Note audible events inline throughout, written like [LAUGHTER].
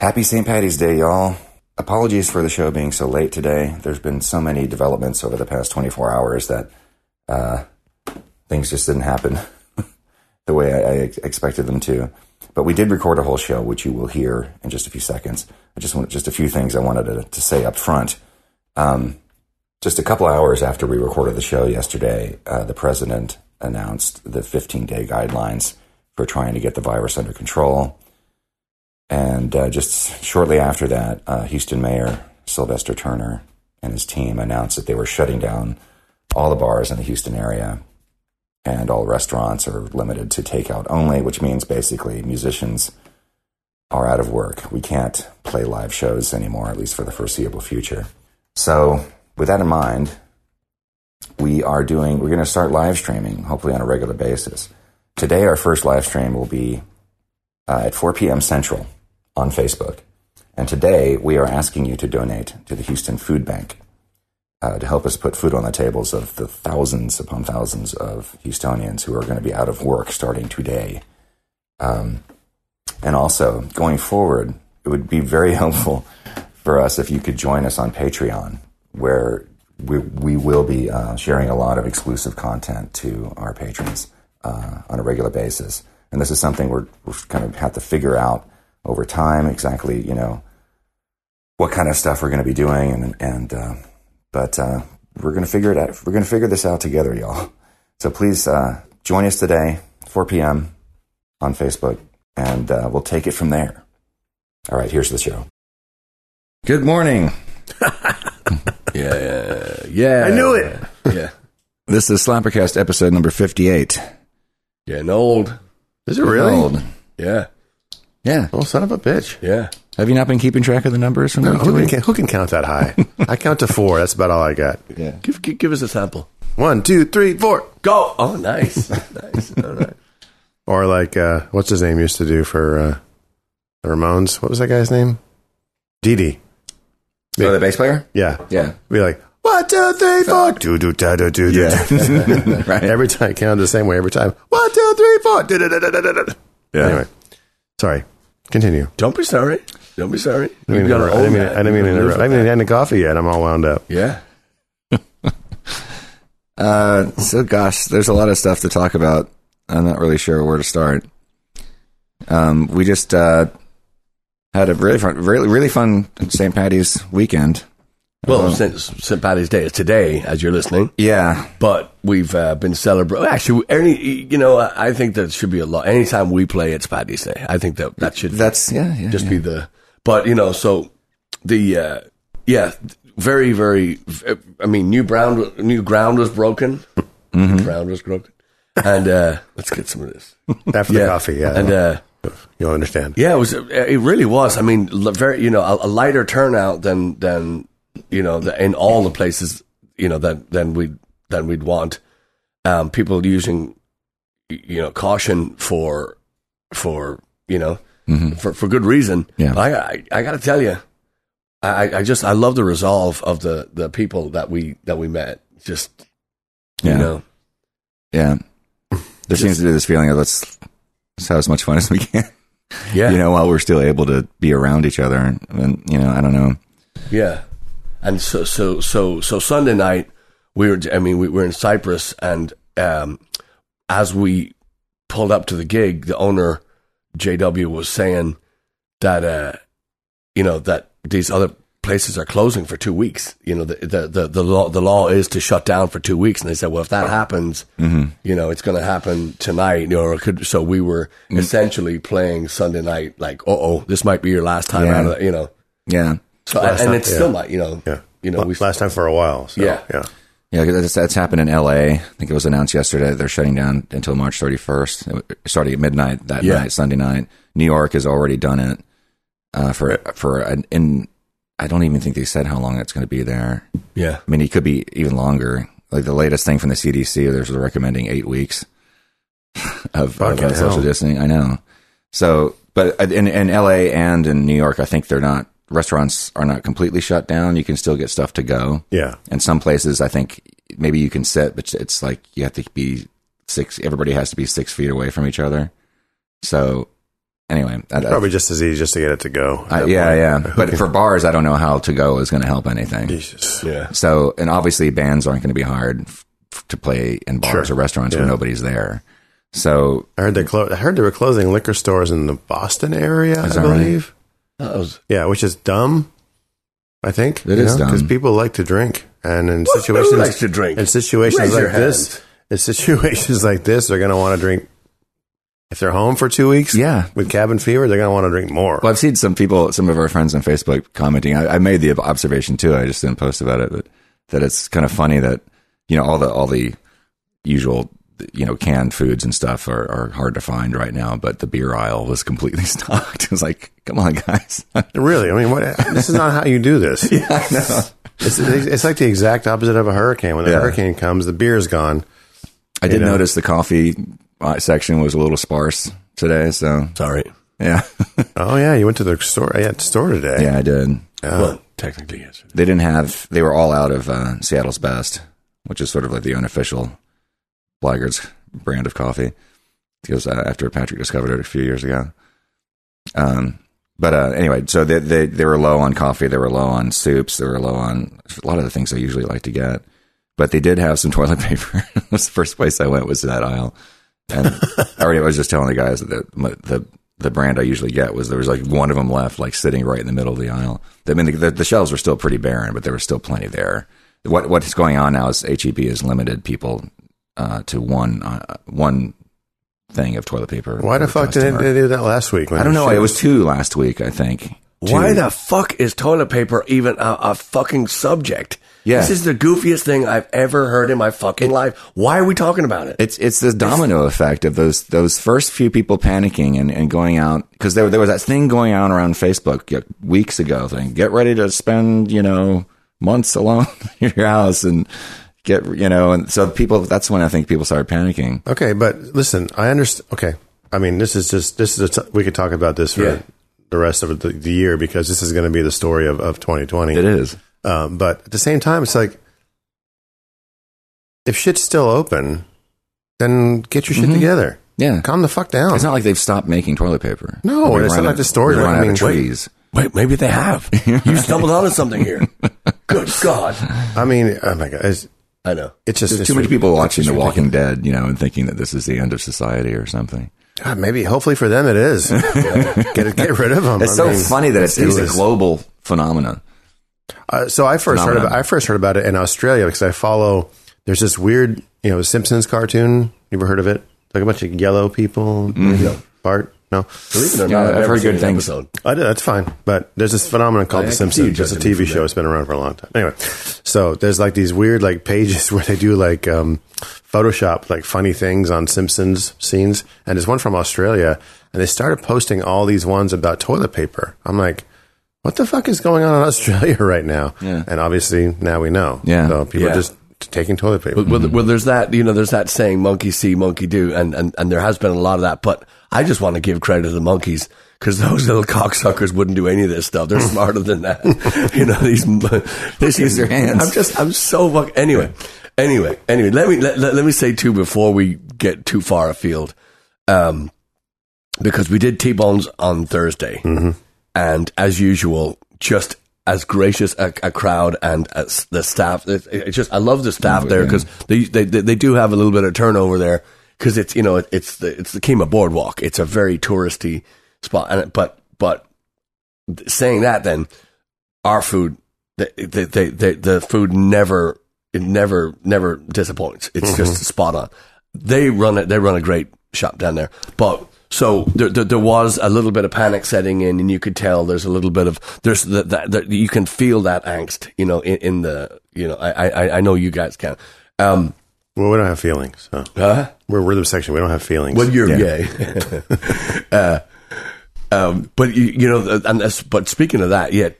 Happy St. Patty's Day, y'all. Apologies for the show being so late today. There's been so many developments over the past 24 hours that uh, things just didn't happen [LAUGHS] the way I, I expected them to. But we did record a whole show, which you will hear in just a few seconds. I just want just a few things I wanted to, to say up front. Um, just a couple hours after we recorded the show yesterday, uh, the president announced the 15 day guidelines for trying to get the virus under control. And uh, just shortly after that, uh, Houston Mayor Sylvester Turner and his team announced that they were shutting down all the bars in the Houston area and all restaurants are limited to takeout only, which means basically musicians are out of work. We can't play live shows anymore, at least for the foreseeable future. So, with that in mind, we are doing, we're going to start live streaming, hopefully on a regular basis. Today, our first live stream will be uh, at 4 p.m. Central on Facebook. And today, we are asking you to donate to the Houston Food Bank uh, to help us put food on the tables of the thousands upon thousands of Houstonians who are going to be out of work starting today. Um, and also, going forward, it would be very [LAUGHS] helpful for us if you could join us on Patreon, where we, we will be uh, sharing a lot of exclusive content to our patrons uh, on a regular basis. And this is something we're, we're kind of have to figure out over time exactly, you know, what kind of stuff we're going to be doing and, and uh, but uh, we're going to figure it out. We're going to figure this out together, y'all. So please uh, join us today, 4 p.m. on Facebook, and uh, we'll take it from there. All right, here's the show. Good morning. [LAUGHS] Yeah, yeah. I knew it. Yeah, This is Slappercast episode number 58. getting old. Is it really? Old. Yeah, Yeah. Oh, son of a bitch. yeah. Have you not been keeping track of the numbers from week to Who week? can, who can count that high? I count to four. That's about all I got. Yeah. Give, give, give us a sample. One, two, three, four. Go. Oh, nice, [LAUGHS] nice. All right. Or like, uh, what's his name used to do for uh, the Ramones? What was that guy's name? Dee Dee. Oh, the bass player? Yeah. Yeah. Be like, one, two, three, four. Do, do, da, do, do, do. [LAUGHS] right. Every time, count the same way every time. One, two, three, four. Da, da, da, da, da, da. Yeah. Anyway, sorry. Continue. Don't be sorry. Don't be sorry. I didn't You've got mean an I didn't mean- I didn't mean to interrupt. I haven't even had the coffee yet. I'm all wound up. Yeah. [LAUGHS] Uh, so, gosh, there's a lot of stuff to talk about. I'm not really sure where to start. Um, we just uh, had a really fun, really, really fun St. Patty's weekend. Well, since St. Patty's Day is today, as you're listening, Yeah, but we've uh, been celebrating. Actually, any you know, I think that should be a lot. Anytime we play, it's Patty's Day. I think that that should that's yeah, yeah. just yeah. be the but you know so the uh yeah very very i mean new ground new ground was broken Mm-hmm. new ground was broken and uh let's get some of this After yeah the coffee, yeah. and uh You'll understand. yeah it was it really was i mean very you know a, a lighter turnout than than you know the, in all the places you know that than we than we'd want um people using you know caution for for you know for for good reason. Mm-hmm. Yeah. I I, I got to tell you, I I just I love the resolve of the the people that we that we met. Just Yeah. you know, yeah. [LAUGHS] There seems to be this feeling of let's, let's have as much fun as we can. yeah, You know, while we're still able to be around each other, and, and you know, I don't know. yeah. And so so so so Sunday night we were. I mean, we were in Cypress, and um, as we pulled up to the gig, the owner JW was saying that uh, you know that these other places are closing for two weeks. You know, the the the, the law the law is to shut down for two weeks, and they said, well, if that happens, you know, it's going to happen tonight. You know, or could. So we were essentially playing Sunday night, like, uh oh, this might be your last time Yeah. out of you know. Yeah, So Last and time- it yeah. still might, you know, Yeah. you know, we last time for a while. So, Yeah. Yeah. yeah. 'cause That's, that's happened in L.A. I think it was announced yesterday. They're shutting down until March 31st, starting at midnight that Yeah. night, Sunday night. New York has already done it uh, for for an, in. I don't even think they said how long it's going to be there. yeah, I mean, it could be even longer. Like the latest thing from the CDC, they're recommending eight weeks [LAUGHS] of, of uh, social distancing. I know. So, but in, in LA and in New York, I think they're not, restaurants are not completely shut down. You can still get stuff to go. Yeah. And some places, I think maybe you can sit, but it's like you have to be six, everybody has to be six feet away from each other. So anyway, I, I- Probably just as easy just to get it to go. I- uh, yeah, yeah. But for bars, I don't know how to go is going to help anything. Jesus. Yeah. So, and obviously, bands aren't going to be hard f- to play in bars Sure. or restaurants Yeah. when nobody's there. So, I heard they clo- I heard they were closing liquor stores in the Boston area. I believe. right? Was Yeah, which is dumb. I think It is dumb. because people like to drink, and in Who situations likes to drink? in situations Raise like this, in situations like this, they're going to want to drink. If they're home for two weeks, Yeah. with cabin fever, they're going to want to drink more. well, I've seen some people, some of our friends on Facebook commenting. I, I made the observation too. I just didn't post about it, but that it's kind of funny that you know all the all the usual you know canned foods and stuff are, are hard to find right now, but the beer aisle was completely [LAUGHS] stocked. It was like, come on, guys. [LAUGHS] really, I mean, what, this is not how you do this. [LAUGHS] yeah, I know. It's, it's like the exact opposite of a hurricane. When the Yeah. hurricane comes, the beer is gone. I did know. notice the coffee uh, section was a little sparse today. So sorry. yeah, Oh yeah, you went to the store. Yeah, store today. yeah, I did. well, technically, yes. They didn't have. They were all out of uh, Seattle's Best, which is sort of like the unofficial Blaggards brand of coffee. Because uh, after Patrick discovered it a few years ago. Um, but uh, anyway, so they, they they were low on coffee. They were low on soups. They were low on a lot of the things I usually like to get. But they did have some [LAUGHS] toilet paper. The first place I went was that aisle. And I already was just telling the guys that the, the the brand I usually get was there was like one of them left, like sitting right in the middle of the aisle. I mean, the, the shelves were still pretty barren, but there was still plenty there. What what's going on now is HEB has limited people uh, to one uh, one thing of toilet paper. Why the fuck didn't they do that last week? I don't know. It was two last week, I think. Why the fuck is toilet paper even a, a fucking subject? Yeah. This is the goofiest thing I've ever heard in my fucking life. Why are we talking about it? It's it's this domino effect of those those first few people panicking and, and going out because there there was that thing going on around Facebook weeks ago. Thing get ready to spend you know months alone [LAUGHS] in your house and get you know and so people that's when I think people started panicking. Okay, but listen, I understand. Okay, I mean, this is just this is a t- we could talk about this for Yeah. the rest of the, the year because this is going to be the story of, of 2020. It is. Um, but at the same time, it's like if shit's still open, then get your shit Mhm. together. Yeah, Calm the fuck down. it's not like they've stopped making toilet paper. No, We're it's not running- like the story- we're running I out mean, of wait. trees. Wait, maybe they have. [LAUGHS] you stumbled onto something here. Good God. I mean, oh my god, it's, I know. it's just There's too many people watching The Walking Dead, you know, and thinking that this is the end of society or something. God, maybe hopefully for them it is. [LAUGHS] get get rid of them. It's I so mean, funny that it's, it it's a global phenomenon. Uh, so I first heard about I first heard about it in Australia because I follow. There's this weird, you know, Simpsons cartoon. You ever heard of it? Like a bunch of yellow people. Bart. No, Believe it or Yeah, not, I've never heard good an things. episode. I did. That's fine. But there's this phenomenon called I The can Simpsons. It's a TV show. It's been around for a long time. Anyway, so there's like these weird like pages [LAUGHS] where they do like um, Photoshop like funny things on Simpsons scenes, and there's one from Australia, and they started posting all these ones about toilet paper. I'm like. What the fuck is going on in Australia [LAUGHS] right now? Yeah. And obviously now we know. Yeah. So people Yeah. are just taking toilet paper. Well, well, well, there's that, you know, there's that saying, monkey see, monkey do, and, and, and there has been a lot of that, but I just want to give credit to the monkeys, because those little cocksuckers wouldn't do any of this stuff. They're smarter than that. [LAUGHS] you know, these, this Use their hands. I'm just, I'm so fuck, anyway, anyway, anyway, let me, let, let, me say too, before we get too far afield, um, because we did T-Bones on Thursday, and as usual, just as gracious a, a crowd and as the staff. It, it's just I love the staff Oh, there because they, they they do have a little bit of turnover there because it's you know it, it's the it's the Kemah Boardwalk. It's a very touristy spot, and but but saying that then our food the the the, the, the food never it never never disappoints. It's mm-hmm. just spot on. They run it. They run a great shop down there, but. So there, there, there was a little bit of panic setting in, and you could tell there's a little bit of there's that that that you can feel that angst, you know, in, in the you know I, I I know you guys can. Um, well, we don't have feelings. So. huh? We're rhythm section. We don't have feelings. Well, you're Yeah. gay. [LAUGHS] uh, um, but you, you know, and that's, but speaking of that, yeah.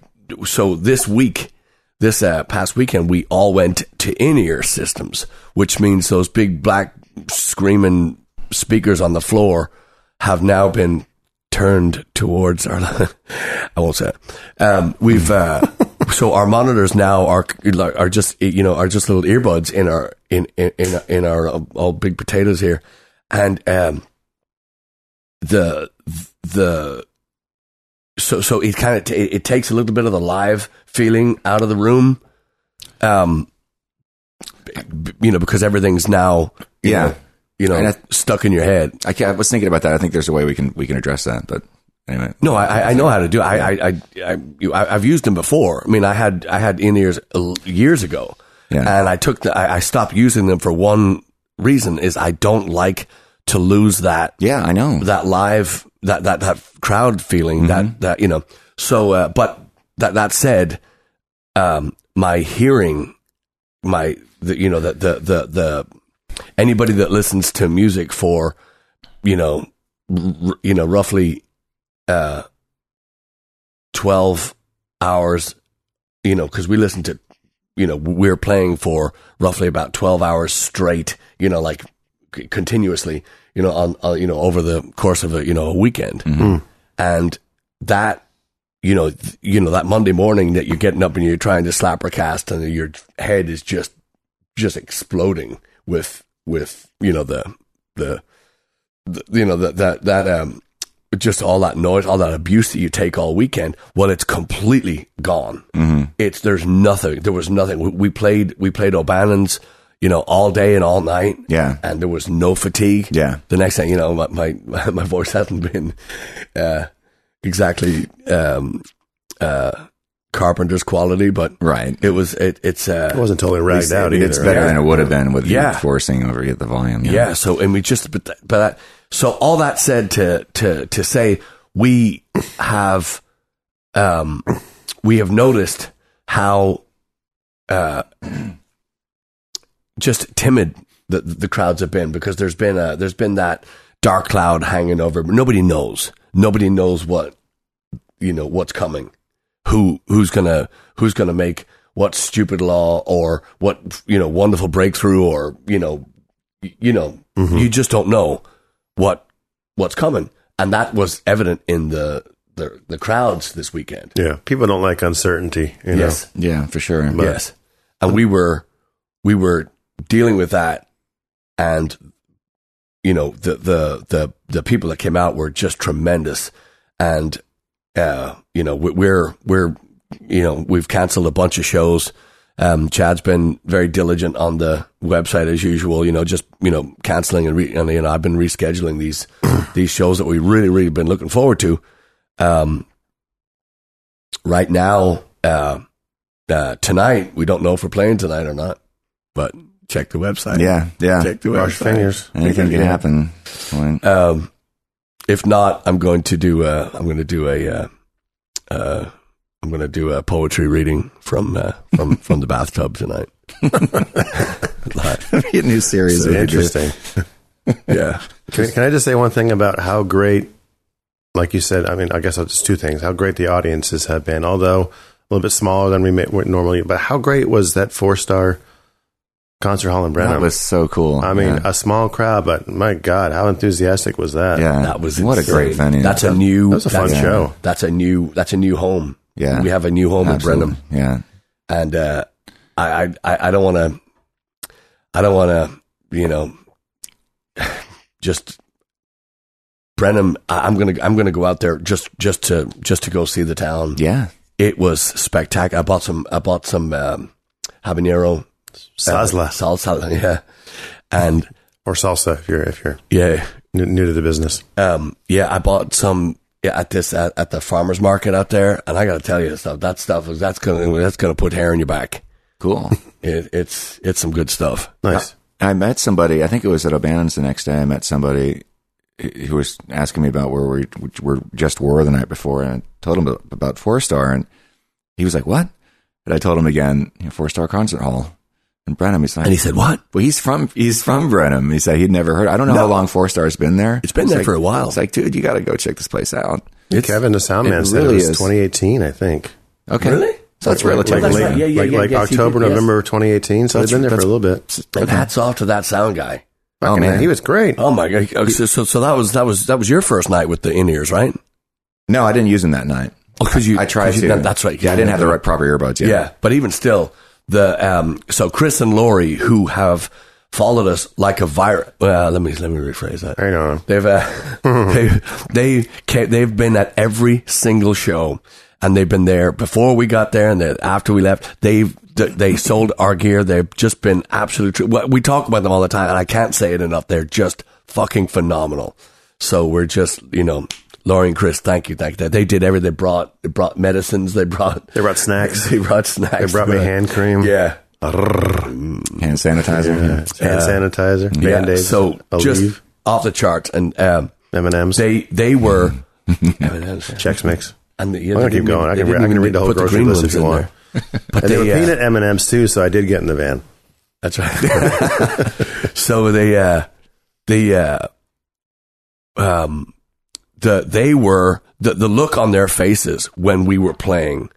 so this week, this uh, past weekend, we all went to in-ear systems, which means those big black screaming speakers on the floor have now been turned towards our. [LAUGHS] I won't say it. Um, we've uh, [LAUGHS] so our monitors now are are just you know are just little earbuds in our in in in, in our all big potatoes here, and um, the the so so it kind of t- it, takes a little bit of the live feeling out of the room. Um, you know, because everything's now Yeah. know, you know I- stuck in your head. I, I was thinking about that. I think there's a way we can we can address that. But anyway, No, I, I- know how to do. it. I, I, I, I, you- I, I've used them before. I mean, I had, I had in ears uh, years ago, Yeah. and I took, the, I, I stopped using them for one reason: is I don't like to lose that, yeah, I know. that live, that that that crowd feeling, that that you know. So, uh, but that that said, um, my hearing, my, the, you know, the the the the anybody that listens to music for, you know, r- you know, roughly uh, 12 hours, you know, because we listen to, you know, we're playing for roughly about 12 hours straight, you know, like c- continuously, you know, on, on, you know, over the course of a, you know, a weekend. And that, you know, th- you know, that Monday morning that you're getting up and you're trying to slap or cast and your head is just, just exploding with, with, you know, the, the, the you know, that, that, that, um, just all that noise, all that abuse that you take all weekend, well, it's completely gone. Mm-hmm. It's there's nothing. There was nothing. We, we played we played O'Bannon's, you know, all day and all night. Yeah. and there was no fatigue. Yeah. The next thing you know, my my, [LAUGHS] my voice hasn't been uh, exactly um, uh, Carpenter's quality, but Right. it was it, it's uh, It wasn't totally ragged out either. it's better right? than it would have been with Yeah. you forcing over the volume. Yeah. So, and we just, but, that, but that, so all that said to, to, to say we have, um, we have noticed how, uh, just timid the, the crowds have been because there's been a, there's been that dark cloud hanging over, but nobody knows. Nobody knows what, you know, what's coming. Who, who's gonna, who's gonna make what stupid law or what, you know, wonderful breakthrough or, you know, you know, mm-hmm. you just don't know what what's coming, and that was evident in the the, the crowds this weekend. Yeah, people don't like uncertainty. You know? Yes, Yeah, for sure. yes, and we were we were dealing with that, and you know the the the the people that came out were just tremendous, and uh, you know we- we're we're you know we've canceled a bunch of shows. Um, Chad's been very diligent on the website as usual. You know, just you know canceling and, re- and you know I've been rescheduling these [CLEARS THROAT] these shows that we really really been looking forward to. Um, right now, uh, uh, tonight we don't know if we're playing tonight or not, but check the website. Yeah, yeah. check the Cross website. fingers. Anything can happen. Um, if not, I'm going to do a, I'm going to do a, uh, uh, I'm going to do a poetry reading from, uh, from, [LAUGHS] from the bathtub tonight. [LAUGHS] be a new series. we could do. Interesting. [LAUGHS] Yeah. Can, can I just say one thing about how great, like you said, I mean, I guess I'll just two things. How great the audiences have been, although a little bit smaller than we may, would normally, but how great was that four star concert hall in Brenham? That was so cool. I mean, yeah. a small crowd, but my God, how enthusiastic was that? yeah, That was what a great venue. That's a new, That was a fun that's, show. That's a new, that's a new home. Yeah. We have a new home Absolutely. in Brenham. Yeah, and uh, I, I I I don't want to I don't want to you know [SIGHS] just Brenham. I- I'm gonna I'm gonna go out there just just to just to go see the town. yeah. It was spectacular. I bought some I bought some um, habanero Sazla salsa. Yeah, and or salsa if you're if you're yeah new, new to the business. um, yeah, I bought some yeah, at this at, at the farmers market out there, and I got to tell you, stuff that stuff is that's gonna that's gonna put hair in your back. Cool. [LAUGHS] It, it's it's some good stuff. Nice. I met somebody. I think it was at O'Bannon's the next day. I met somebody who was asking me about where we were just were the night before, and I told him about Four Star, and he was like, "What?" And I told him again, you know, Four Star Concert Hall in Brenham. He's like, And he said, "What? "Well, he's from he's from Brenham." He said he'd never heard. I don't know how long Four Star's been there. It's been It's there like- for a while. It's like, dude, you got to go check this place out. Kevin, the sound man, it said it was is. 2018, I think. Okay, Really? So that's Like- relatively like, that's late- right. Yeah, yeah, like, yeah, like yes, October, did, yes. November 2018. So they've been there for a little bit. And hats off to that sound guy. Oh Fucking hell, man, he was great. Oh my god! So, so, so that was that was that was your first night with the in ears, right? no, I didn't use them that night. Oh, because you I tried to. that- that's right. Yeah, I didn't have the right proper earbuds yet. Yeah, but even still, the um, so Chris and Lori, who have followed us like a virus. Well, let me let me rephrase that. Hang on. They've uh, [LAUGHS] they they ca- they've been at every single show, and they've been there before we got there, and then after we left. They've they sold our gear. They've just been absolutely. We talk about them all the time, and I can't say it enough. They're just fucking phenomenal. So we're just you know. Laurie and Chris, thank you, thank you. They did everything. They brought, they brought medicines. They brought, They brought snacks. [LAUGHS] they brought snacks. They brought me hand cream. Yeah, Hand sanitizer. Yeah. Hand sanitizer. yeah. Band-aids. So just Aleve. off the charts, and um, M&M's. they they were [LAUGHS] M&Ms. Chex Mix. And the, yeah, I'm gonna keep going. even- I can, re- I can read the whole put grocery green list if you want. But And they were they, uh, peanut M&M's too, so I did get in the van. That's right. [LAUGHS] so they, uh, the, uh, um, the, they were, the, the look on their faces when we were playing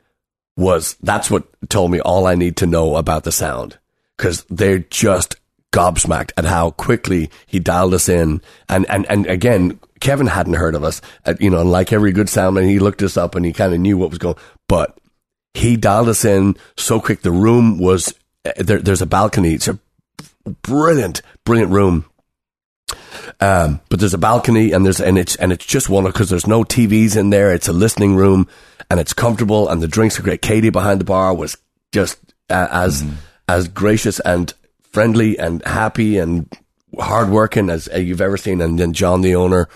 was, that's what told me all I need to know about the sound. Cause they're just gobsmacked at how quickly he dialed us in. And, and, and again, Kevin hadn't heard of us, uh, you know, like every good soundman, he looked us up and he kind of knew what was going, but he dialed us in so quick. The room was, uh, there, there's a balcony. It's a brilliant, brilliant room. Um, but there's a balcony and there's, and it's, and it's just one because there's no TVs in there. It's a listening room and it's comfortable and the drinks are great. Katie behind the bar was just uh, as, as gracious and friendly and happy and hardworking as uh, you've ever seen. And then John, the owner,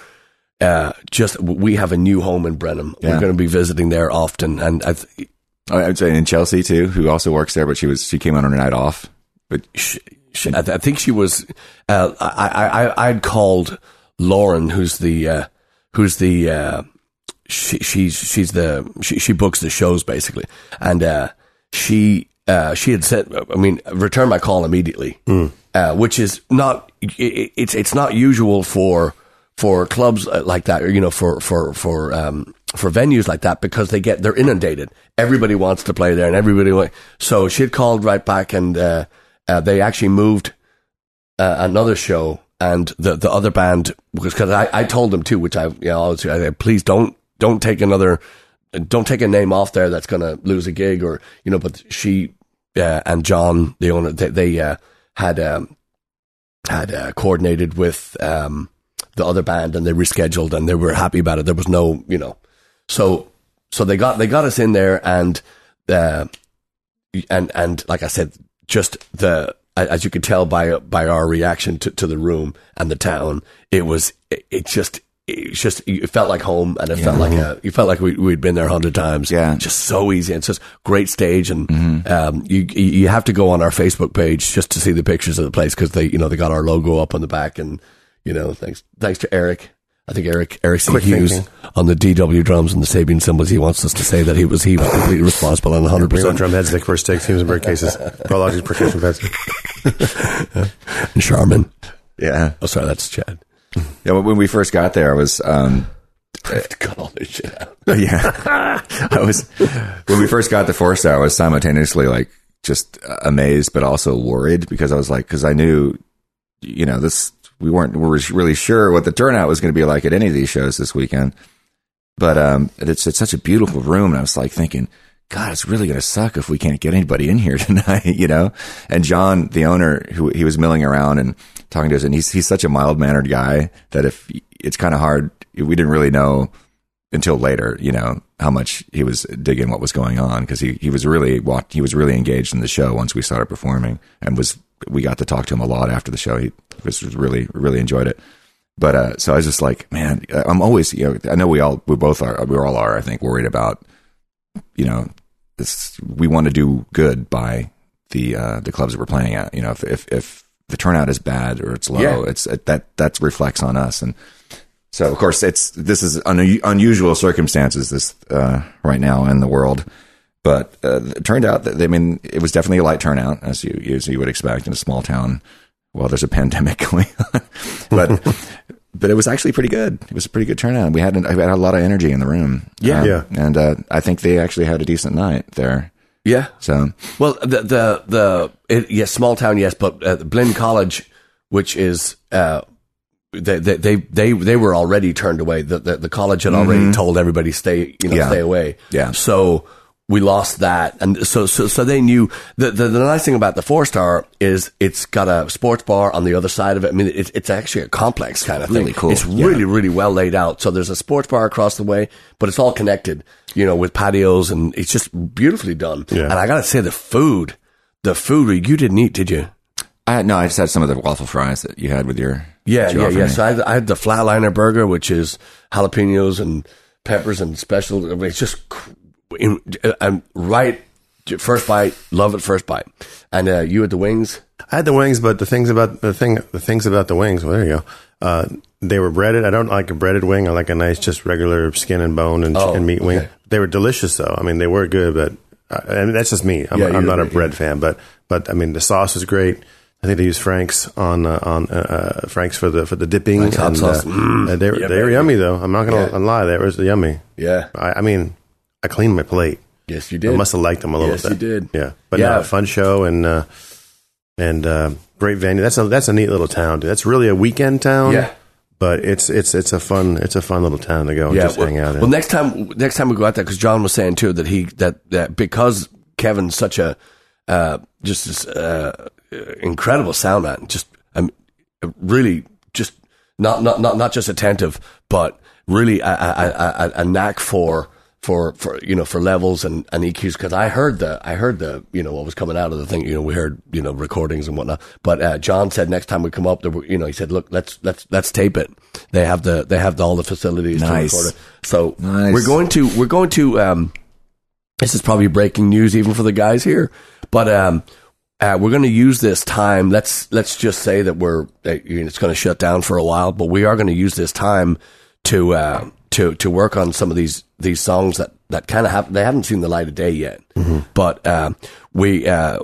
uh, just, we have a new home in Brenham. We're going to be visiting there often. And I, th- I would say in Chelsea too, who also works there, but she was she came on her night off. But she, she, I, th- I think she was. Uh, I, I I I'd called Lauren, who's the uh, who's the uh, she, she's she's the she, she books the shows basically, and uh, she uh, she had said, I mean, return my call immediately, uh, which is not it, it's it's not usual for for clubs like that, or you know, for for for um, for venues like that because they get they're inundated. Everybody wants to play there, and everybody. So she had called right back, and uh, uh, they actually moved uh, another show, and the the other band because I, I told them too, which I you know I said, please don't don't take another don't take a name off there that's going to lose a gig or you know. But she uh, and John, the owner, they, they uh, had um, had uh, coordinated with um, the other band, and they rescheduled, and they were happy about it. There was no you know, so so they got they got us in there, and uh, and and like I said, just the as you could tell by by our reaction to, to the room and the town, it was it, it just it just it felt like home, and it felt like a you felt like we we'd been there a hundred times. Yeah. just so easy. And It's just great stage, and um, you you have to go on our Facebook page just to see the pictures of the place because they you know they got our logo up on the back, and you know thanks thanks to Eric. I think Eric Eric C. Quick Hughes thinking. on the DW drums and the Sabian cymbals. He wants us to say that he was he was completely responsible and 100 Bring on percent drum heads, Vic Firth sticks, Humes and Berg cases. ProLogix, percussion beds. [LAUGHS] and Charmin. yeah, Oh, sorry, that's Chad. yeah. When when we first got there, I was um, I have to cut all this shit out. [LAUGHS] yeah, I was when we first got the four star. I was simultaneously like just amazed, but also worried because I was like, because I knew, you know, this we weren't we were really sure what the turnout was going to be like at any of these shows this weekend. But um, it's it's such a beautiful room, and I was like thinking, God, it's really going to suck if we can't get anybody in here [LAUGHS] tonight, you know. And John, the owner, who he was milling around and talking to us, and he's he's such a mild mannered guy that if it's kind of hard, we didn't really know until later, you know, how much he was digging what was going on because he, he was really wa- he was really engaged in the show once we started performing and was we got to talk to him a lot after the show. He was really really enjoyed it. But uh, so I was just like, man, I'm always you know I know we all we both are we all are I think worried about you know this we want to do good by the uh, the clubs that we're playing at. You know, if if if the turnout is bad or it's low, Yeah. it's that that reflects on us and. So of course it's this is un- unusual circumstances this uh, right now in the world, but uh, it turned out that I mean it was definitely a light turnout as you as you would expect in a small town. Well, there's a [LAUGHS] pandemic going on, but [LAUGHS] but it was actually pretty good. It was a pretty good turnout. We had I had a lot of energy in the room. Yeah. Um, Yeah. and uh, I think they actually had a decent night there. Yeah. So Well, the the the it, yes, small town, yes, but uh, Blinn College, which is uh, they they they they, they were already turned away. The, the the college had already told everybody stay you know Yeah. stay away. Yeah. So we lost that, and so so so they knew the, the the nice thing about the four star is it's got a sports bar on the other side of it. I mean, it's it's actually a complex kind of thing. Really cool. It's really really well laid out. So there's a sports bar across the way, but it's all connected, you know, with patios, and it's just beautifully done. Yeah. And I gotta say, the food, the food you didn't eat, did you? I had, no, I just had some of the waffle fries that you had with your. Yeah, you yeah, yeah. me. So I had, I had the flatliner burger, which is jalapenos and peppers and special. I mean, it's just in, I'm right first bite, love it first bite. And uh, you had the wings. I had the wings, but the things about the thing, the things about the wings. Well, there you go. Uh, they were breaded. I don't like a breaded wing. I like a nice, just regular skin and bone and, Oh, and meat wing. okay. They were delicious, though. I mean, they were good, but uh, and that's just me. I'm, Yeah, I'm not a bread fan, but but I mean, the sauce was great. I think they use Frank's on uh, on uh, uh, Frank's for the for the dipping. Hot and, sauce. Uh, Mm. uh, they were Yeah, they were yummy though. I'm not gonna Yeah. lie. They was yummy. Yeah. I, I mean, I cleaned my plate. Yes, you I did. must have liked them a little Yes, bit. you did. Yeah, but Yeah. no, fun show and uh, and uh, great venue. That's a that's a neat little town. Dude. That's really a weekend town. Yeah. but it's it's it's a fun it's a fun little town to go and just well, hang out in. Well, next time, next time we go out there, because John was saying too that he that that because Kevin's such a uh, just this, uh, incredible sound man, just um, really just not not not not just attentive, but really a, a, a, a knack for. For, for you know for levels and, and EQs because I heard the I heard the you know what was coming out of the thing you know we heard you know recordings and whatnot but uh, John said next time we come up there were- you know he said look let's let's let's tape it they have the they have the, all the facilities Nice. to record it so Nice. we're going to we're going to um, this is probably breaking news even for the guys here, but um, uh, we're going to use this time. Let's let's just say that we're know, it's going to shut down for a while, but we are going to use this time to uh, to to work on some of these these songs that that kind of have they haven't seen the light of day yet. But uh, we uh,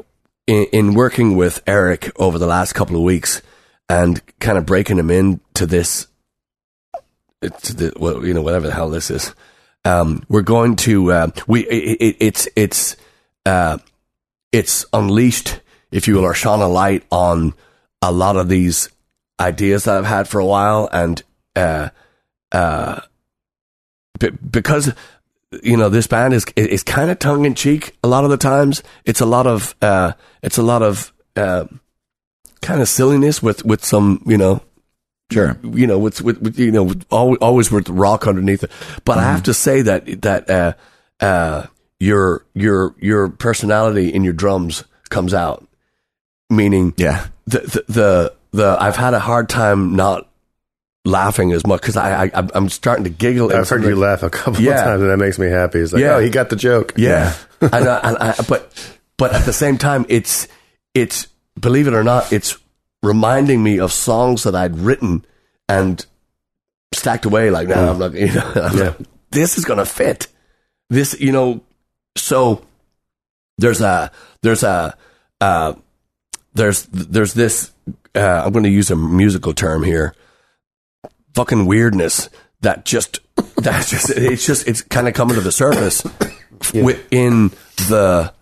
in, in working with Eric over the last couple of weeks and kind of breaking him into this to the well, you know whatever the hell this is. Um, we're going to uh, we it, it, it's it's uh, it's unleashed, if you will, or shone a light on a lot of these ideas that I've had for a while, and uh, because you know this band is is kind of tongue in cheek a lot of the times. It's a lot of uh, it's a lot of uh, kind of silliness with with some you know Sure. you know, with, with, with you know, with always, always with rock underneath it. But I have to say that, that, uh, uh, your, your, your personality in your drums comes out. Meaning Yeah. the, the, the, the, I've had a hard time not laughing as much because I, I, I'm- I'm starting to giggle. I've heard you laugh a couple Yeah. of times, and that makes me happy. It's like, Yeah. oh, he got the joke. Yeah. [LAUGHS] and, I, and I, but, but at the same time, it's, it's, believe it or not, it's reminding me of songs that I'd written and stacked away. Like, no, I'm not, [LAUGHS] you know, I'm Yeah. like, this is going to fit. This, you know, so there's a, there's a, uh, there's, there's this, uh, I'm going to use a musical term here. Fucking weirdness that just, that's [LAUGHS] just, it's just, it's kind of coming to the surface within the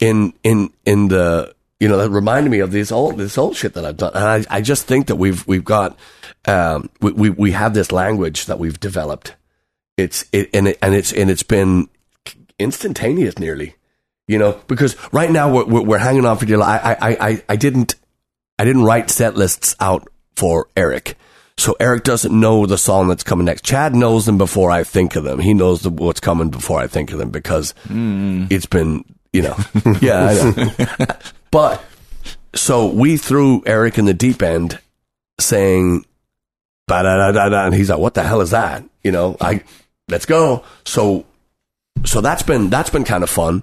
in in in the you know that reminded me of this old this old shit that I've done, and I, I just think that we've we've got um, we, we we have this language that we've developed. It's it and it and it's and it's been instantaneous nearly, you know, because right now we're we're, we're hanging on for dear. life. I I I I didn't I didn't write set lists out for Eric. So Eric doesn't know the song that's coming next. Chad knows them before I think of them. He knows the, what's coming before I think of them because mm. it's been, you know, [LAUGHS] yeah, know. but so we threw Eric in the deep end saying, da da da da and he's like, "What the hell is that?" You know, I let's go. So, so that's been that's been kind of fun,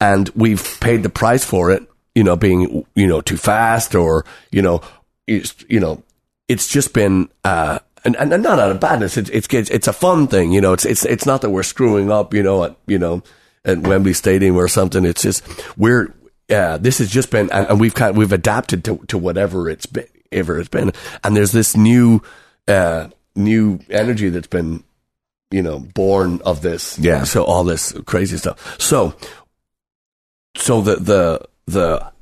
and we've paid the price for it. You know, being you know too fast or you know, you know, it's just been. uh and, and and not out of badness, it's, it's it's it's a fun thing, you know. It's it's it's not that we're screwing up, you know, at you know, at Wembley Stadium or something. It's just we're uh, this has just been, and, and we've kind we've adapted to to whatever it's been, ever it's been, and there's this new uh new energy that's been you know born of this Yeah. so all this crazy stuff so so the the the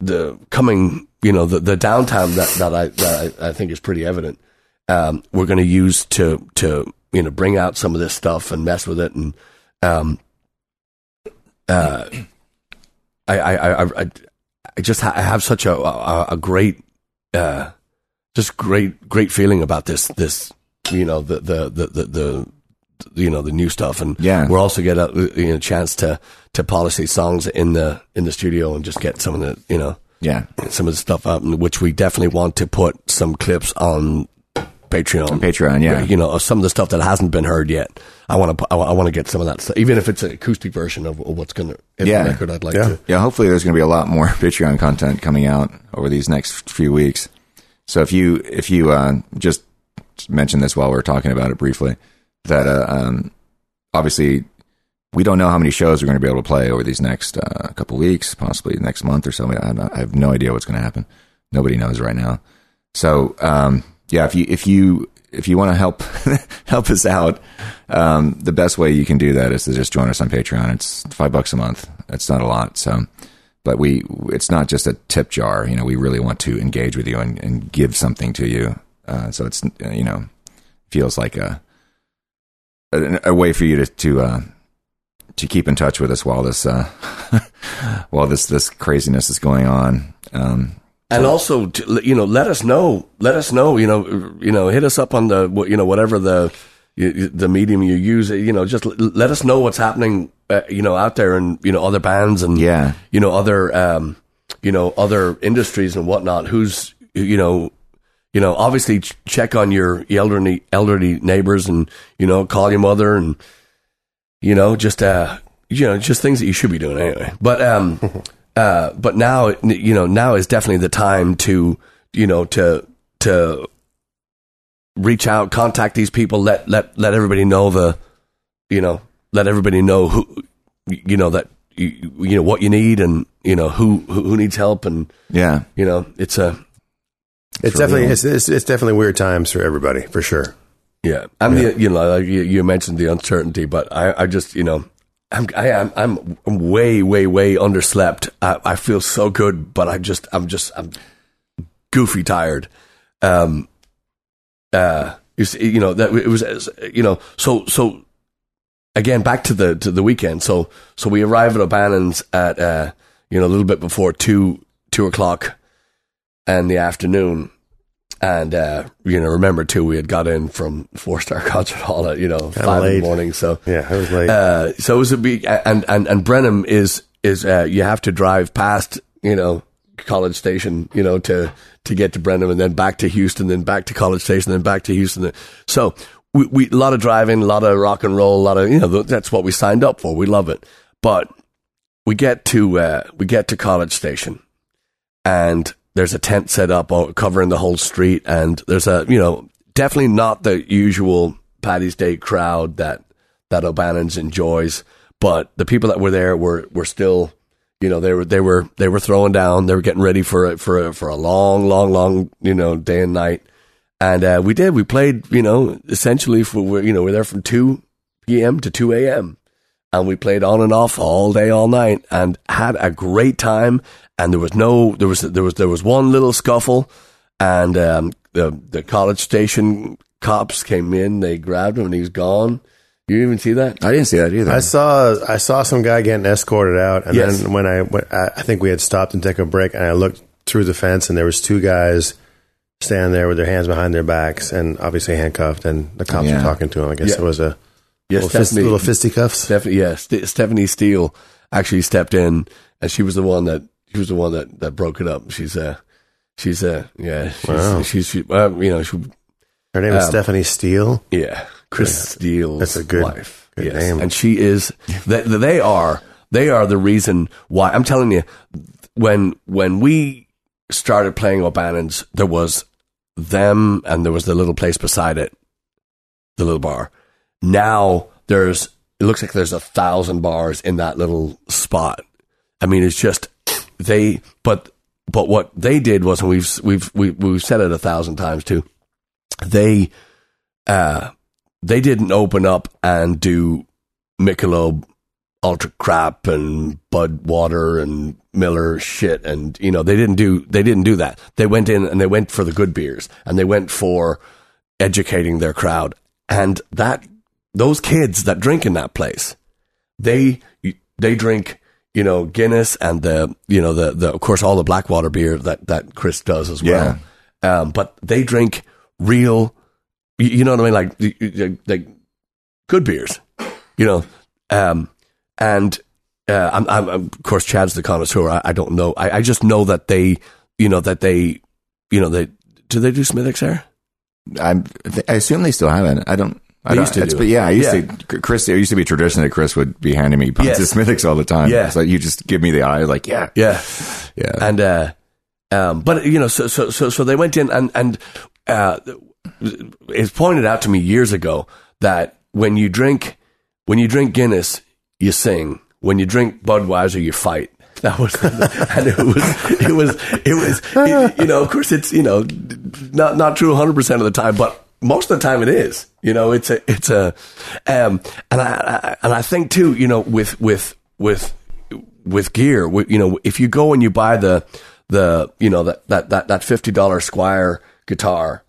the coming you know the the downtime that that I that I, I think is pretty evident um we're going to use to to you know bring out some of this stuff and mess with it and um uh, I, I, I, I, I just ha- I have such a, a, a great, uh, just great, great feeling about this, this, you know, the, the, the, the, the you know the new stuff and Yeah. we're also get a you know, chance to to polish these songs in the in the studio and just get some of the you know Yeah. some of the stuff out, which we definitely want to put some clips on Patreon. Patreon, yeah. you know, some of the stuff that hasn't been heard yet. I want to, I, want to get some of that, stuff, even if it's an acoustic version of, what's going to Yeah. record. I'd like Yeah. to. Yeah, hopefully there's going to be a lot more [LAUGHS] Patreon content coming out over these next few weeks. So if you if you uh, just mention this while we're talking about it briefly, that uh, um, obviously we don't know how many shows we're going to be able to play over these next uh, couple weeks, possibly next month or so. I, have no idea what's going to happen. Nobody knows right now. So um, yeah, if you if you if you want to help [LAUGHS] help us out, um, the best way you can do that is to just join us on Patreon. It's five bucks a month. It's not a lot. So, but we it's not just a tip jar. You know, we really want to engage with you and, and give something to you. Uh, so it's you know feels like a a, a way for you to to uh, to keep in touch with us while this uh, while this this craziness is going on. Um, And also, to, you know, let us know. Let us know. You know, you know, hit us up on the, you know, whatever the the medium you use. You know, just let us know what's happening. Uh, you know, out there and you know other bands and Yeah. you know other um, you know other industries and whatnot. Who's you know. You know, obviously, ch- check on your elderly elderly neighbors, and you know, call your mother, and you know, just uh, you know, just things that you should be doing anyway. But um, [LAUGHS] uh, but now you know now is definitely the time to you know to to reach out, contact these people, let let let everybody know the you know let everybody know who you know that you, you know what you need and you know who who, needs help and yeah. you know it's a It's For definitely it's, it's it's definitely weird times for everybody for sure. Yeah, and the you know like you, you mentioned the uncertainty, but I, I just you know I'm I am I'm, I'm way way way underslept. I, I feel so good, but I just I'm just I'm goofy tired. Um, uh, you, see, you know that it was you know so so again back to the to the weekend. So so we arrive at O'Bannon's at uh you know a little bit before two two o'clock in the afternoon. And uh, you know, remember too, we had got in from four star [LAUGHS] concert hall at you know five in late. the morning. So Yeah, it was late. uh, so it was a big and and and Brenham is is uh, you have to drive past you know College Station you know to to get to Brenham and then back to Houston, then back to College Station, then back to Houston. So we, we a lot of driving, a lot of rock and roll, a lot of you know that's what we signed up for. We love it, but we get to uh, we get to College Station and there's a tent set up covering the whole street and there's a you know definitely not the usual Paddy's Day crowd that that O'Bannon's enjoys but the people that were there were were still you know they were they were they were throwing down they were getting ready for a, for a, for a long long long you know day and night and uh, we did we played you know essentially for you know we're there from 2 p.m. to 2 a.m and we played on and off all day, all night, and had a great time. And there was no, there was, there was, there was one little scuffle, and um, the the college station cops came in, they grabbed him, and he's gone. You even see that? I didn't see that either. I saw I saw some guy getting escorted out, and Yes. then when I went, I I think we had stopped and take a break, and I looked through the fence, and there was two guys standing there with their hands behind their backs, and obviously handcuffed, and the cops Yeah. were talking to him. I guess Yeah. it was a Yes, little, fist, little fisticuffs. Stephanie, yeah, St- Stephanie Steele actually stepped in, and she was the one that she was the one that, that broke it up. She's uh she's uh yeah, she's, Wow. she's she, you know, she Her name is Um, Stephanie Steele. Yeah, Chris Steele's That's a good- wife. good yes. name. and she is. They, they are. They are the reason why. I'm telling you, when when we started playing O'Bannon's, there was them, and there was the little place beside it, the little bar. Now there's. It looks like there's a thousand bars in that little spot. I mean, it's just they. But but what they did was, and we've we've we've, we've said it a thousand times too. They uh, they didn't open up and do Michelob Ultra Crap and Bud Water and Miller shit, and you know they didn't do they didn't do that. They went in and they went for the good beers, and they went for educating their crowd, and that those kids that drink in that place, they they drink you know, Guinness and the, you know, the, the, of course, all the Blackwater beer that, that Chris does as well. Um, but they drink real, you, know what I mean? Like, like good beers, you know, um, and, uh, I'm, I'm, of course, Chad's the connoisseur. I, I don't know. I, I just know that they, you know, that they, you know, they, do they do Smithwick's there? I'm, I assume they still have it. I don't. I used to do but yeah, I used Yeah. to. Chris, it used to be tradition that Chris would be handing me pints Yes. of Smithwick's all the time. Yeah. so you just give me the eye, like yeah, Yeah. yeah. and uh, um, but you know, so so so so they went in and and uh, it's pointed out to me years ago that when you drink when you drink Guinness, you sing. When you drink Budweiser, you fight. [LAUGHS] That was, and it was, it was, it was, you know, of course it's, you know, not, not true 100% of the time, but most of the time it is, you know, it's a, it's a, um, and I, I and I think too, you know, with, with, with, with gear, you know, if you go and you buy the, the, you know, that, that, that, that $50 Squier guitar,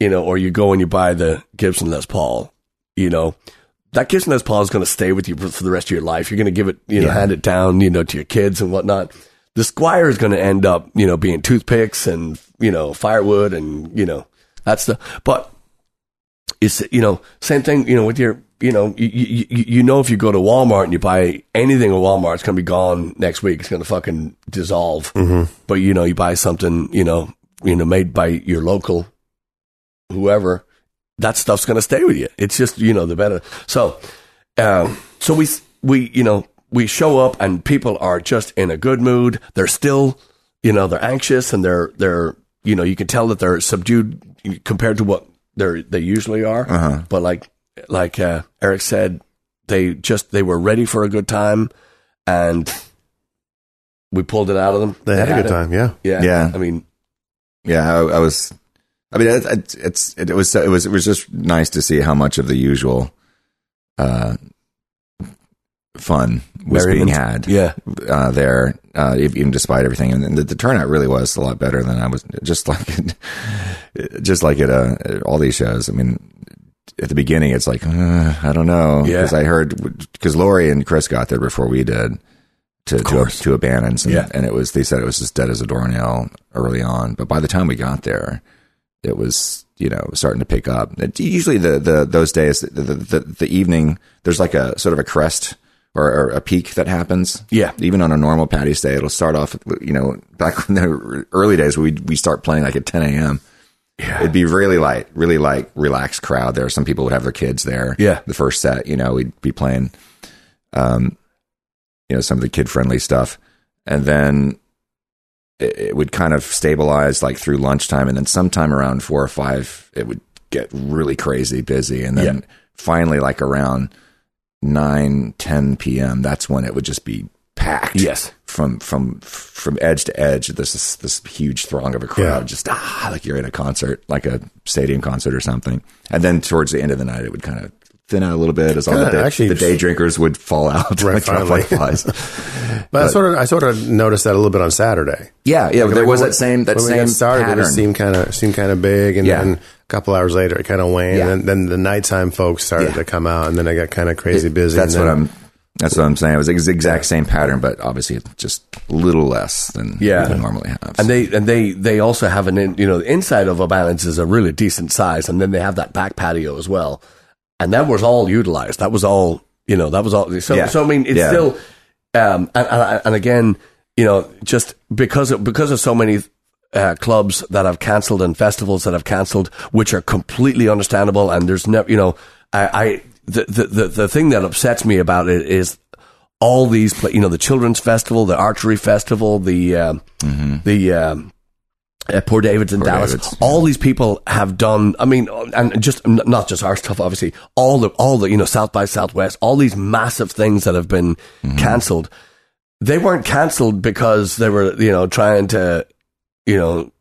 you know, or you go and you buy the Gibson Les Paul, you know, that Gibson Les Paul is going to stay with you for, for the rest of your life. You're going to give it, you know, Yeah. hand it down, you know, to your kids and whatnot. The Squier is going to end up, you know, being toothpicks and, you know, firewood and, you know, that's the, but it's, you know, same thing, you know, with your, you know, you, you, you know, if you go to Walmart and you buy anything at Walmart, it's going to be gone next week. It's going to fucking dissolve. But, you know, you buy something, you know, you know, made by your local whoever, that stuff's going to stay with you. It's just, you know, the better. So, um, so we, we, you know, we show up and people are just in a good mood. They're still, you know, they're anxious and they're, they're, you know, you can tell that they're subdued compared to what they're, they usually are. Uh-huh. But like, like, uh, Eric said, they just, they were ready for a good time and we pulled it out of them. They had a good it. time. Yeah. Yeah. Yeah. I mean, Yeah, I, I was. I mean, it, it, it's it, was it was it was just nice to see how much of the usual uh, fun was being had Yeah. uh, there, uh, even despite everything. And the, the turnout really was a lot better than I was. Just [LAUGHS] like it, just like at uh, at all these shows. I mean, at the beginning, it's like uh, I don't know Yeah. because I heard because Lori and Chris got there before we did. To, to, to Abandons, and, Yeah. and it was they said it was as dead as a doornail early on, but by the time we got there, it was you know starting to pick up. It, usually the the those days the, the the the evening there's like a sort of a crest or, or a peak that happens. Yeah. even on a normal Patty's Day, it'll start off. You know, back in the early days, we we start playing like at 10 a.m. Yeah. It'd be really light, really like relaxed crowd there. Some people would have their kids there. Yeah. the first set, you know, we'd be playing, um, you know, some of the kid friendly stuff, and then it, it would kind of stabilize like through lunchtime, and then sometime around four or five, it would get really crazy busy, and then Yeah. finally, like around 9, 10 p.m., that's when it would just be packed. Yes. From from from edge to edge, there's this this huge throng of a crowd, Yeah. just ah, like you're in a concert, like a stadium concert or something. And then towards the end of the night, it would kind of thin out a little bit as all the day, actually, the day drinkers would fall out, [LAUGHS] Right, like finally. flies. [LAUGHS] But, I sort of I sort of noticed that a little bit on Saturday. Yeah, yeah. there Like, was when- that same that when same started, pattern. it seemed kind of seemed kind of big, and Yeah. then a couple hours later, it kind of waned. Yeah. And then the nighttime folks started Yeah. to come out, and then I got kind of crazy busy. That's and what I'm. That's what I'm saying. It was the exact same pattern, but obviously just a little less than Yeah. we normally have. And they and they they also have an in, you know the inside of a balance is a really decent size, and then they have that back patio as well, and that was all utilized. That was all you know. That was all. So Yeah. so I mean, it's Yeah. still, um, and, and and again, you know, just because of, because of so many. Uh, clubs that have cancelled and festivals that have cancelled, which are completely understandable. And there's never, you know, I, I the, the the thing that upsets me about it is all these, pla- you know, the children's festival, the archery festival, the um, the um, uh, Poor David's in Poor Dallas. David's, All these people have done. I mean, and just not just our stuff, obviously. All the all the you know South by Southwest, all these massive things that have been cancelled. They weren't cancelled because they were you know trying to you know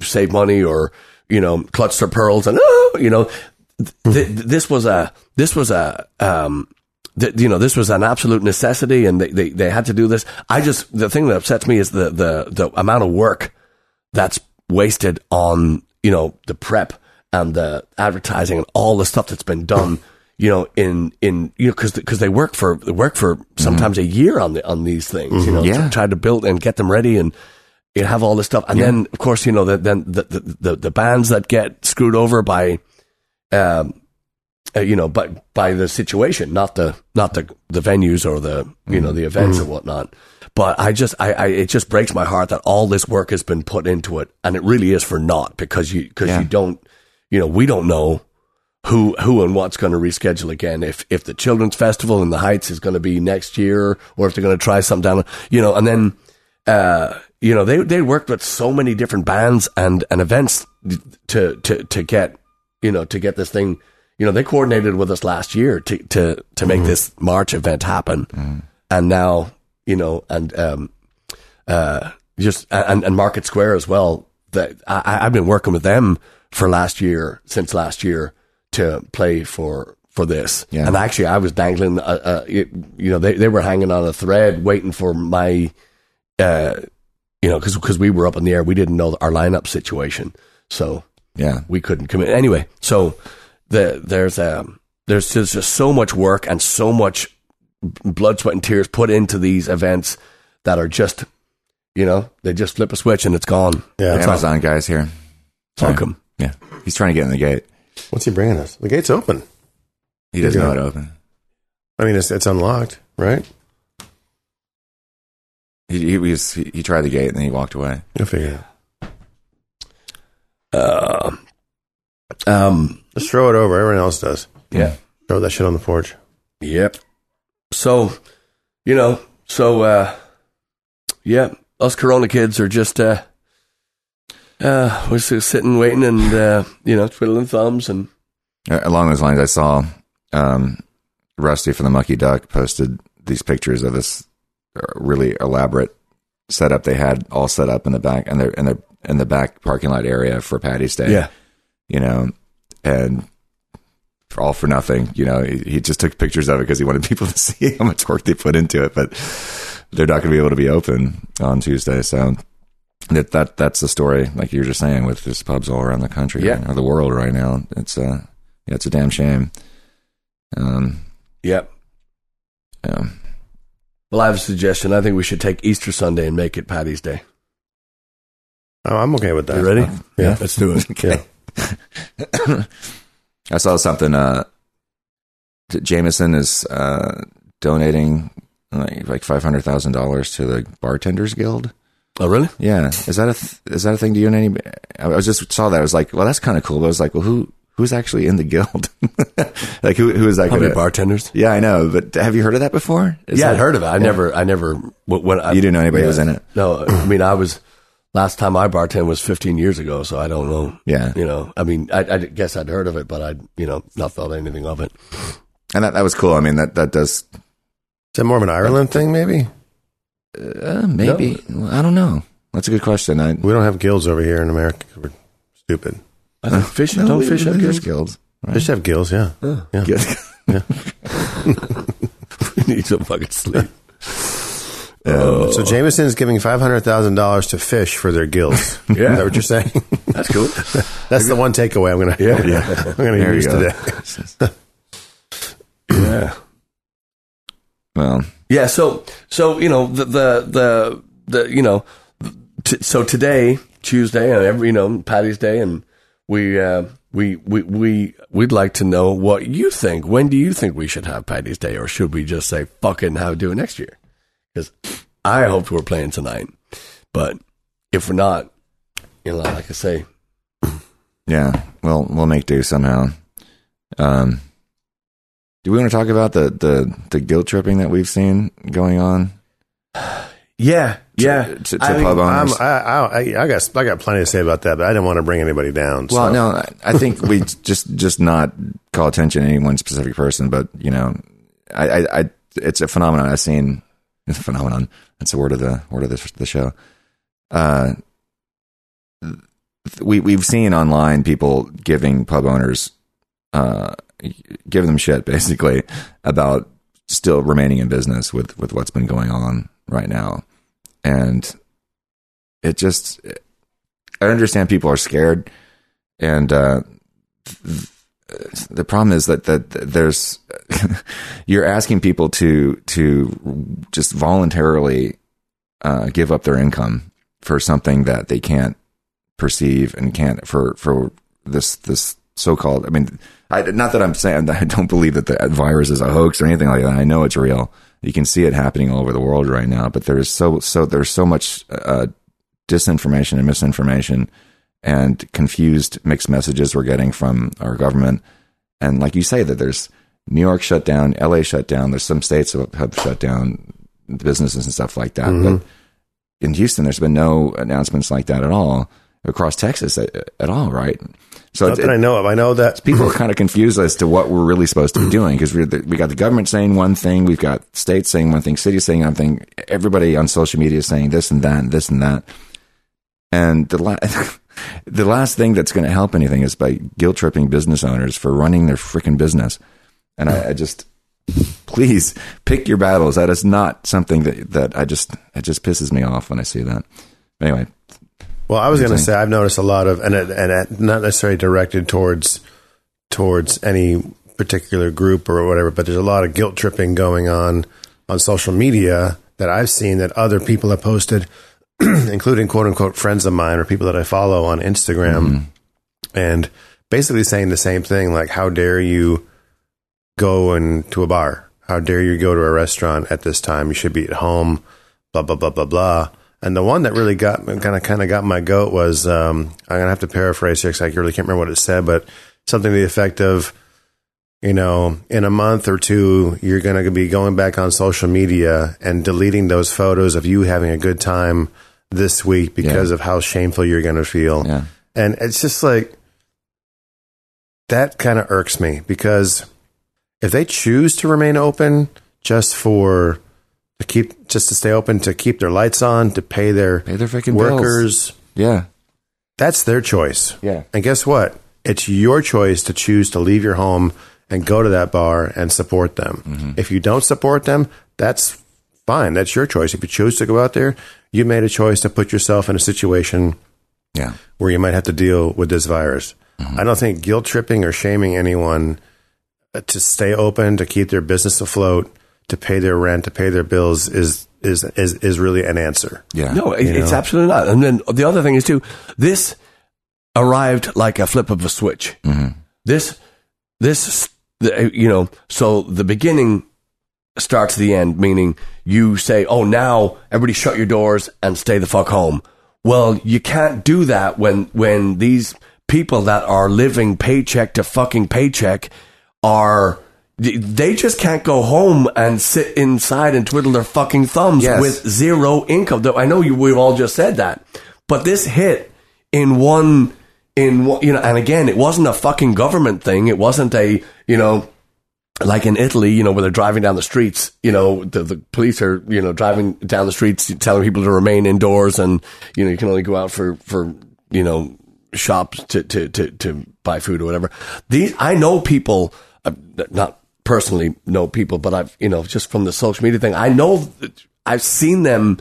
save money or you know clutch their pearls and oh, you know th- [LAUGHS] this was a this was a um th- you know this was an absolute necessity and they, they they had to do this i just the thing that upsets me is the the the amount of work that's wasted on you know the prep and the advertising and all the stuff that's been done [CLEARS THROAT] you know, in in you know, because because they work for they work for sometimes a year on the on these things, you know, Yeah. to try to build and get them ready and you have all this stuff, and then of course you know the, then the, the the the bands that get screwed over by, um, uh, you know, by by the situation, not the not the the venues or the you know the events or whatnot. But I just I, I it just breaks my heart that all this work has been put into it, and it really is for naught because you because Yeah. you don't you know we don't know who who and what's going to reschedule again. If if the children's festival in the Heights is going to be next year, or if they're going to try something down, you know, and then uh, you know they they worked with so many different bands and and events to to to get you know to get this thing. You know, they coordinated with us last year to to to make this March event happen, and now you know, and um, uh, just and and Market Square as well. That I, I've been working with them for last year since last year to play for for this. Yeah. And actually, I was dangling. Uh, uh, you, you know, they they were hanging on a thread waiting for my, uh, you know, because because we were up in the air, we didn't know our lineup situation, so Yeah. we couldn't commit anyway. So the there's um there's just, just so much work and so much blood, sweat, and tears put into these events that are just, you know, they just flip a switch and it's gone. Yeah. The Amazon guy's here. Fuck 'em. Yeah. He's trying to get in the gate. What's he bringing us? The gate's open. He doesn't know how to open. I mean, it's, it's unlocked, right? He, he, was, he, he tried the gate and then he walked away. i'll figure it out. Uh, um, Just throw it over. Everyone else does. yeah. Throw that shit on the porch. Yep. So, you know, so uh yeah, us Corona kids are just uh uh we're just sitting waiting and uh you know, twiddling thumbs and along those lines, I saw um, Rusty from the Mucky Duck posted these pictures of this uh, really elaborate setup they had all set up in the back and the in the in the back parking lot area for Patty's Day. yeah. you know, and all for nothing, you know, he, he just took pictures of it because he wanted [LAUGHS] people to see how much work they put into it. But they're not going to be able to be open on Tuesday, so that that that's the story. Like you were just saying, with just pubs all around the country Yeah. or the world right now, it's uh, yeah, it's a damn shame. Um, Yep. yeah. Well, I have a suggestion. I think we should take Easter Sunday and make it Patty's Day. Oh, I'm okay with that. You ready? Yeah. Let's do it. [LAUGHS] Yeah. [LAUGHS] I saw something. Uh, Jameson is uh, donating like, like five hundred thousand dollars to the Bartenders Guild. Oh, really? Yeah, is that a th- is that a thing? Do you know any? I was just saw that. I was like, well, that's kind of cool. But I was like, well, who who's actually in the guild? [LAUGHS] like, who who is that? Probably Gonna, bartenders. yeah, I know. But have you heard of that before? Is yeah, that- I'd heard of it. I never, I never, when when I, You didn't know anybody was in it. No, I mean, I was, last time I bartended was 15 years ago, so I don't know. Yeah, You know, I mean, I, I guess I'd heard of it, but I'd, you know, not thought anything of it. and that that was cool. I mean, that that does Is that more of an Ireland thing, maybe? uh, maybe I don't know. That's a good question. I We don't have guilds over here in America 'cause we're stupid. I think fish, no, don't we- fish have there's gills? guilds. Right? They should have guilds, yeah. yeah. Guild- [LAUGHS] we need some fucking sleep. So Jameson is giving five hundred thousand dollars to fish for their guilds. Yeah. [LAUGHS] Is that what you're saying? That's cool. [LAUGHS] That's the one takeaway I'm gonna Yeah. yeah. [LAUGHS] I'm gonna There use go. today. yeah. well, Yeah. So, so, you know, the, the, the, the you know, t- so today, Tuesday, and every, you know, Patty's Day, and we, uh, we, we, we, we'd like to know what you think. When do you think we should have Patty's Day, or should we just say, fucking how do it next year? Because I hoped we're playing tonight, but if we're not, you know, like I say, yeah. Well, we'll make do somehow. Um, do we want to talk about the the the guilt tripping that we've seen going on? [SIGHS] yeah, yeah, to, to I mean, pub I'm, owners. I, I, I got I got plenty to say about that, but I didn't want to bring anybody down. well, no, I- I think we [LAUGHS] just just not call attention to any one specific person, but you know, I, I, I it's a phenomenon I've seen. It's a phenomenon. That's the word of the word of the, the show. Uh, we we've seen online people giving pub owners, uh, give them shit [LAUGHS] basically about still remaining in business with with what's been going on right now, and it just I understand people are scared, and uh, the problem is that that there's [LAUGHS] you're asking people to to just voluntarily uh, give up their income for something that they can't perceive and can't for for this this so-called. I mean, I, not that I'm saying [LAUGHS] I don't believe that the virus is a hoax or anything like that. I know it's real. You can see it happening all over the world right now. But there's so so there's so much uh, disinformation and misinformation and confused mixed messages we're getting from our government. And like you say, that there's New York shut down, LA shut down. There's some states that have shut down businesses and stuff like that. Mm-hmm. But in Houston, there's been no announcements like that at all across Texas at, at all, right? So Not that I know of. I know that people are kind of confused as to what we're really supposed to be doing because we we got the government saying one thing, we've got states saying one thing, cities saying one thing, everybody on social media is saying this and that and this and that. And the la- [LAUGHS] the last thing that's going to help anything is by guilt tripping business owners for running their freaking business. And I, I just please pick your battles. That is not something that that I just it just pisses me off when I see that. Anyway, Well, I was going to say I've noticed a lot of, and it, and it, not necessarily directed towards towards any particular group or whatever, but there's a lot of guilt tripping going on on social media that I've seen that other people have posted, [CLEARS THROAT] including quote unquote friends of mine or people that I follow on Instagram, and basically saying the same thing, like "How dare you go into a bar? How dare you go to a restaurant at this time? You should be at home." Blah blah blah blah blah. And the one that really got kind of kind of got my goat was um, I'm gonna have to paraphrase here because I really can't remember what it said, but something to the effect of, you know, in a month or two, you're gonna be going back on social media and deleting those photos of you having a good time this week because of how shameful you're gonna feel. yeah. And it's just like that kind of irks me because if they choose to remain open just for to keep just to stay open to keep their lights on to pay their Pay their freaking bills. workers Yeah. that's their choice Yeah. and guess what it's your choice to choose to leave your home and go to that bar and support them Mm-hmm. if you don't support them that's fine that's your choice if you choose to go out there you made a choice to put yourself in a situation Yeah. where you might have to deal with this virus. Mm-hmm. I don't think guilt tripping or shaming anyone uh, to stay open, to keep their business afloat, to pay their rent, to pay their bills is is is, is really an answer. Yeah. No, it, You it's know? absolutely not. And then the other thing is too, this arrived like a flip of a switch. Mm-hmm. This, this, uh, you know, so the beginning starts the end, meaning you say, "Oh, now everybody shut your doors and stay the fuck home." Well, you can't do that when when these people that are living paycheck to fucking paycheck are. They just can't go home and sit inside and twiddle their fucking thumbs Yes. with zero income. Though I know you we've all just said that, but this hit in one in one, you know, and again, it wasn't a fucking government thing. It wasn't a you know like in Italy, you know, where they're driving down the streets, you know, the, the police are, you know, driving down the streets telling people to remain indoors and, you know, you can only go out for, for, you know, shops to, to, to, to buy food or whatever. These, I know people, uh, not personally know people, but I've, you know, just from the social media thing, I know, I've seen them,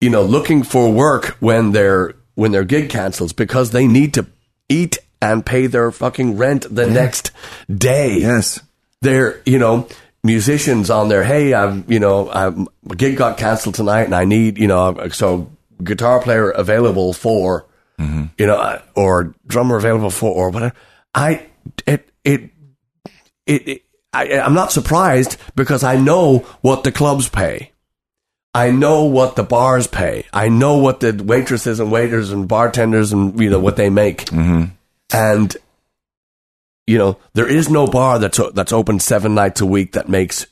you know, looking for work when their, when their gig cancels because they need to eat and pay their fucking rent the next day Yes. They're you know musicians on there hey i'm you know I'm, my gig got canceled tonight and i need you know so guitar player available for you know uh, or drummer available for or whatever i it it it, it I, i'm not surprised because i know what the clubs pay I know what the bars pay. I know what the waitresses and waiters and bartenders and you know what they make. And you know, there is no bar that's that's open seven nights a week that makes,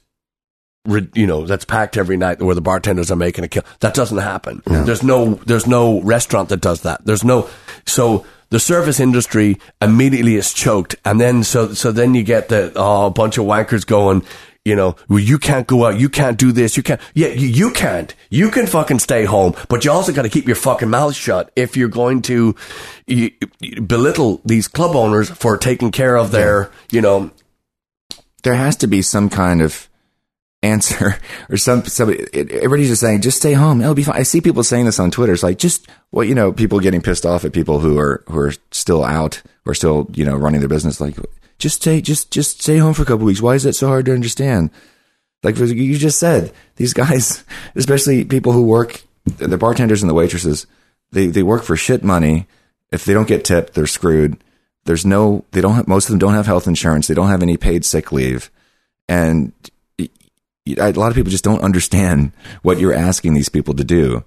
you know, that's packed every night where the bartenders are making a kill. That doesn't happen. There's no there's no restaurant that does that. There's no so the service industry immediately is choked, and then so so then you get the oh, a bunch of wankers going. You know, well, you can't go out. You can't do this. You can't. Yeah, you, you can't. You can fucking stay home, but you also got to keep your fucking mouth shut if you're going to you, you belittle these club owners for taking care of their, you know, there has to be some kind of answer [LAUGHS] or some somebody everybody's just saying just stay home it'll be fine i see people saying this on twitter it's like just well you know people getting pissed off at people who are who are still out or still you know running their business like Just stay, just just stay home for a couple weeks. Why is that so hard to understand? Like you just said, these guys, [LAUGHS] especially people who work, the bartenders and the waitresses, they they work for shit money. If they don't get tipped, they're screwed. There's no, they don't have, most of them don't have health insurance. They don't have any paid sick leave. And a lot of people just don't understand [LAUGHS] what you're asking these people to do.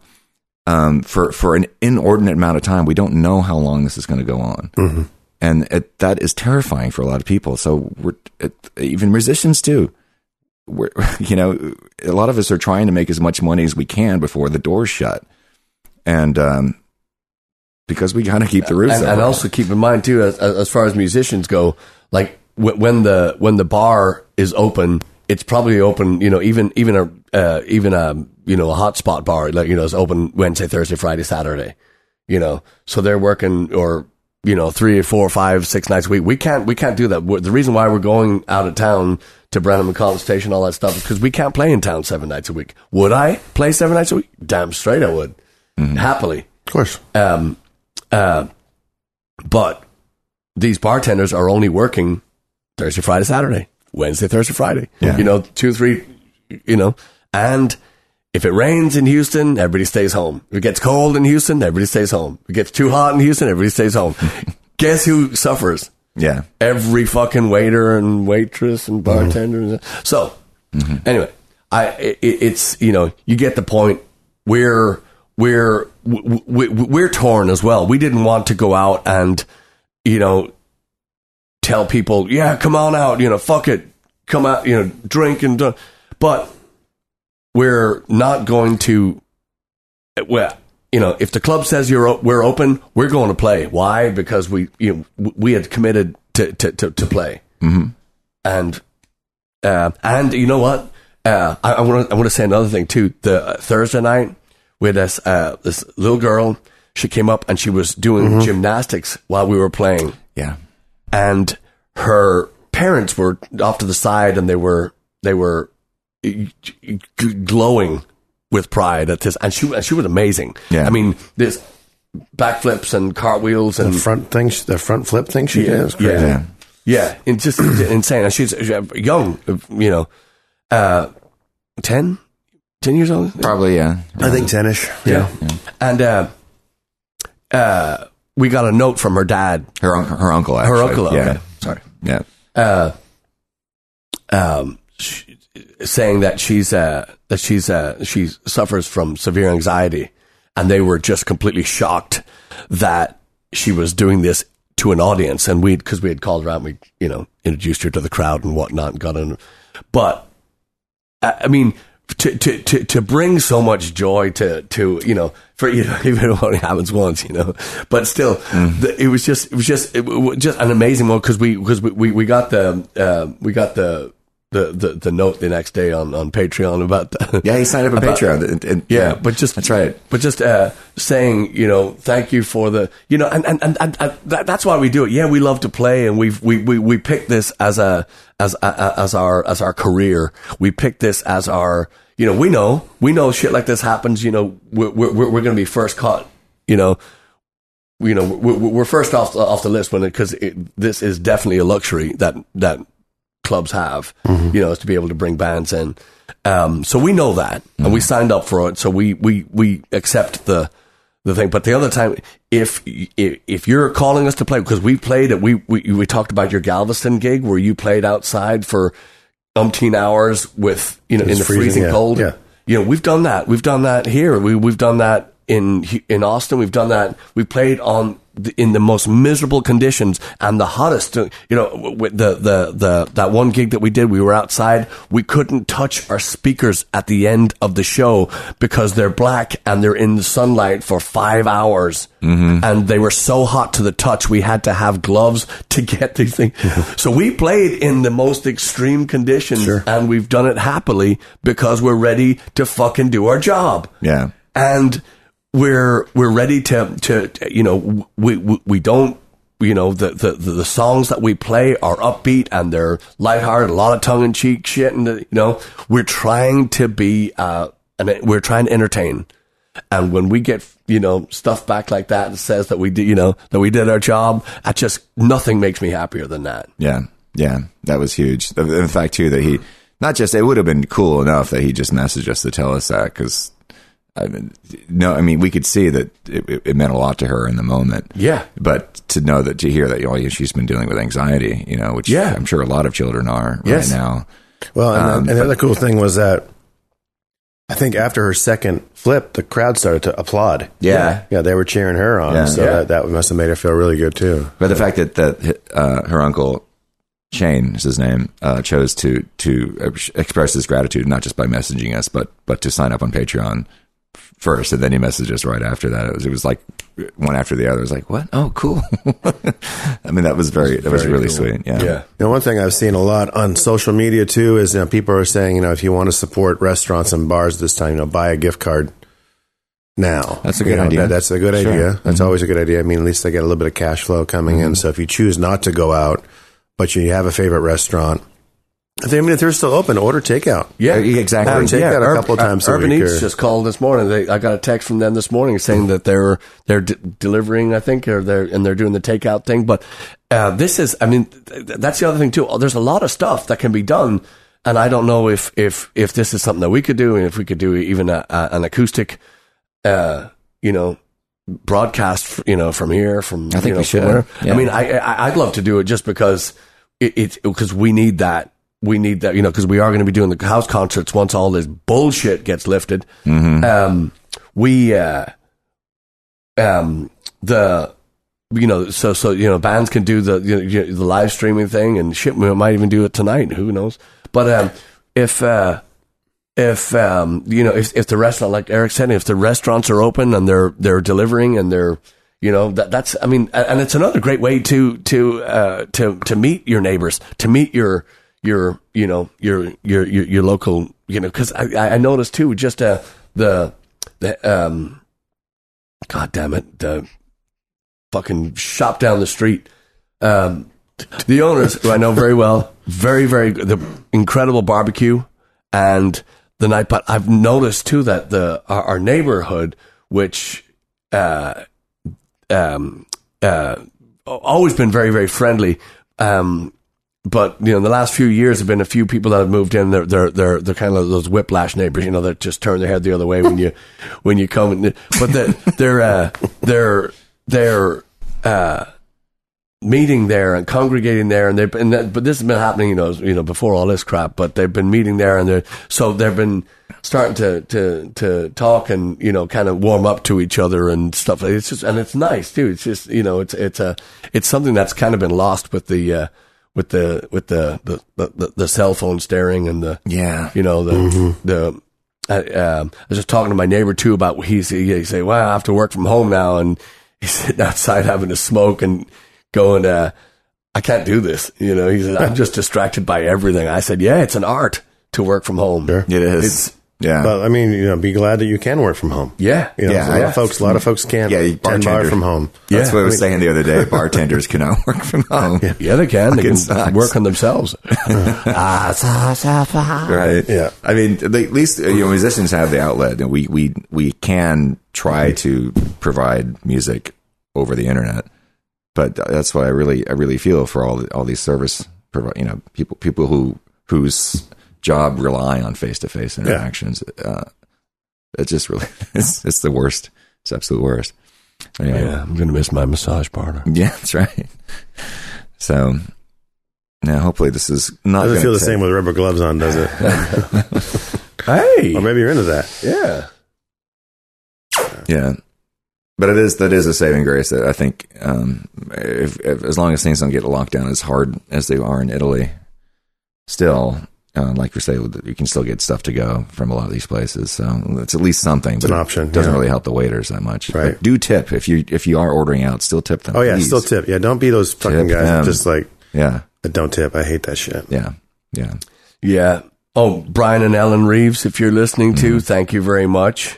Um, for, for an inordinate amount of time, we don't know how long this is going to go on. Mm-hmm. And it, that is terrifying for a lot of people. So we're, it, even musicians too. We're, [LAUGHS] you know, a lot of us are trying to make as much money as we can before the doors shut. And, um, because we kind of keep the roofs and, and, also keep in mind too, as, as far as musicians go, like when the when the bar is open, it's probably open. You know, even even a uh, even a you know a hotspot bar, like you know, is open Wednesday, Thursday, Friday, Saturday. You know, so they're working or you know three, four, five, six nights a week. We can't we can't do that. The reason why we're going out of town to Brenham McCollum Station, all that stuff, is because we can't play in town seven nights a week. Would I play seven nights a week? Damn straight, I would. Mm-hmm. Happily, of course. Um, uh, but these bartenders are only working Thursday, Friday, Saturday, Wednesday, Thursday, Friday. Yeah. You know, two, three, you know, and if it rains in Houston, everybody stays home. If it gets cold in Houston, everybody stays home. If it gets too hot in Houston, everybody stays home. [LAUGHS] Guess who suffers? Yeah. Every fucking waiter and waitress and bartender. Mm-hmm. So, mm-hmm. anyway, I, it, it's, you know, you get the point. We're, we're we're torn as well. We didn't want to go out and you know tell people, yeah, come on out, you know, fuck it, come out, you know, drink and do. but we're not going to. Well, you know, if the club says you're we're open, we're going to play. Why? Because we you know we had committed to to to, to play, mm-hmm. and uh, and you know what? Uh, I want to I want to say another thing too. The uh, Thursday night with this uh, this little girl. She came up and she was doing mm-hmm. gymnastics while we were playing. Yeah, and her parents were off to the side and they were they were glowing with pride at this, and she and she was amazing. Yeah, I mean this backflips and cartwheels and the front things, the front flip thing she yeah, did. Yeah, yeah, yeah, it's just [COUGHS] insane. And she's young, you know, uh, 10, 10 years old? Probably, yeah. I think 10 ish. Yeah. yeah. And uh, uh, we got a note from her dad. Her, un- her uncle, actually. Her uncle, okay. Yeah. Sorry. Yeah. Uh, um, she, saying that she's uh, that she's uh, she suffers from severe anxiety, and they were just completely shocked that she was doing this to an audience, and we because we had called around, we you know introduced her to the crowd and whatnot, and got in. But I mean, to, to, to, to bring so much joy to, to, you know, for, you know, [LAUGHS] even if it only happens once, you know, but still, mm. the, it was just, it was just, it was just an amazing one because we, because we, we, we got the, uh, we got the, the, the, the note the next day on, on Patreon about the, yeah he signed up on [LAUGHS] Patreon. And, and, yeah, yeah, but just that's right. but just uh, saying you know thank you for the you know and and, and, and, and that, that's why we do it. Yeah we love to play and we've we we, we picked this as a as a, as our as our career. We pick this as our you know we know we know shit like this happens you know we're we're, we're going to be first caught you know. You know we're, we're first off off the list when because this is definitely a luxury that that clubs have, mm-hmm. you know, is to be able to bring bands in. Um, so we know that, mm-hmm. and we signed up for it. So we we we accept the the thing. But the other time, if if, if you're calling us to play, because we played it, we, we we talked about your Galveston gig where you played outside for umpteen hours with you know in the freezing, freezing yeah. cold. Yeah. You know, we've done that. We've done that here. We we've done that in in Austin. We've done that. We played on in the most miserable conditions and the hottest. You know, the the the that one gig that we did, we were outside. We couldn't touch our speakers at the end of the show because they're black and they're in the sunlight for five hours, mm-hmm. and they were so hot to the touch. We had to have gloves [LAUGHS] to get these things. [LAUGHS] so we played in the most extreme conditions, sure. and we've done it happily because we're ready to fucking do our job. Yeah, and we're we're ready to to you know we we, we don't you know the, the the songs that we play are upbeat and they're lighthearted, a lot of tongue in cheek shit, and you know we're trying to be uh and we're trying to entertain. And when we get you know stuff back like that and says that we did you know that we did our job, I just nothing makes me happier than that. Yeah. Yeah, that was huge. The, the fact too that he not just it would have been cool enough that he just messaged us to tell us that because I mean, no, I mean we could see that it, it, it meant a lot to her in the moment. Yeah. but to know that to hear that you know she's been dealing with anxiety, you know, which Yeah. I'm sure a lot of children are Yes. right now. Well, and, Um, the, and the other cool thing was that I think after her second flip, the crowd started to applaud. Yeah. Yeah, they were cheering her on. Yeah. So Yeah. That, that must have made her feel really good too. But the fact that that uh, her uncle Shane is his name uh, chose to to express his gratitude not just by messaging us, but but to sign up on Patreon f- first, and then he messaged us right after that. It was it was like one after the other. It was like what? Oh, cool. [LAUGHS] I mean, that was very that was Very really cool. sweet. Yeah. Yeah. You know, one thing I've seen a lot on social media too is you know, people are saying, you know, if you want to support restaurants and bars this time, you know, buy a gift card now. That's a You good know, idea. that- that's a good Sure. idea. That's mm-hmm. always a good idea. I mean, at least they get a little bit of cash flow coming in. Mm-hmm. So if you choose not to go out, but you have a favorite restaurant, I I mean, if they're still open, order takeout. Yeah, Uh, exactly. I would take that a couple times a Urban Eats or- just called this morning. They, I got a text from them this morning saying that they're they're d- delivering. I think, or they're and they're doing the takeout thing. But uh, this is, I mean, th- th- that's the other thing too. There's a lot of stuff that can be done, and I don't know if if if this is something that we could do, and if we could do even a, a, an acoustic, uh, you know. Broadcast, you know, from here, from I think you know, we should. Yeah. I mean, I, I I'd love to do it just because it it because we need that we need that you know because we are going to be doing the house concerts once all this bullshit gets lifted. Um, we uh, um the you know so so you know bands can do the you know, the live streaming thing and shit we might even do it tonight who knows but um if uh if um you know if if the restaurant like Eric said if the restaurants are open and they're they're delivering and they're you know that that's I mean and it's another great way to to uh to to meet your neighbors to meet your your you know your your your, your local you know because I I noticed too just uh the the um god damn it the fucking shop down the street. Um the owners who I know very well very very the incredible barbecue and the night but I've noticed too that the our, our neighborhood which uh um uh always been very very friendly um but you know, in the last few years, have been a few people that have moved in. They're they're they're, they're kind of those whiplash neighbors, you know, that just turn their head the other way when you [LAUGHS] when you come. But they're they're uh, they're they're uh, meeting there and congregating there, and they've been. But this has been happening, you know, you know, before all this crap. But they've been meeting there, and they're so they've been starting to to to talk and you know, kind of warm up to each other and stuff. It's just and it's nice too. It's just you know, it's it's a it's something that's kind of been lost with the. Uh, with the with the the, the the cell phone staring and the Yeah. you know the the I, um, I was just talking to my neighbor too about he's he, he say well I have to work from home now. And he's [LAUGHS] sitting outside having a smoke and going uh, I can't do this. You know he said I'm just distracted by everything. I said yeah it's an art to work from home. Sure. It is. It's- yeah. But I mean, you know, be glad that you can work from home. yeah You know, Yeah, a lot yeah. of folks, a lot of folks can't Yeah, tend bar bartender. from home. That's Yeah. what I was I mean- saying the other day. Bartenders cannot [LAUGHS] work from home. yeah they can they can sucks. work on themselves sa- sa- fa. Right. Yeah. I mean, at least uh, you know, musicians have the outlet, and we we we can try to provide music over the internet. But that's what I really I really feel for all all these service provi- you know people people who whose job rely on face to face interactions. Uh, it's just really [LAUGHS] it's it's the worst. It's absolute worst. Anyway, yeah I'm gonna miss my massage parlor [LAUGHS] yeah, that's right. So. Now, hopefully, this is not. Doesn't feel the take- same with rubber gloves on, does it? [LAUGHS] hey or maybe you're into that. yeah Yeah, but it is that is a saving grace that I think um, if, if as long as things don't get locked down as hard as they are in Italy, still, uh, like you say, you can still get stuff to go from a lot of these places. So it's at least something. It's but an it option, Doesn't yeah. really help the waiters that much. Right. But do tip if you if you are ordering out, still tip them. Oh yeah, please. still tip. Yeah, don't be those fucking Tip guys them. just like Yeah, don't tip. I hate that shit. yeah, yeah. Yeah. Oh, Brian and Ellen Reeves, if you're listening Mm-hmm. to, thank you very much.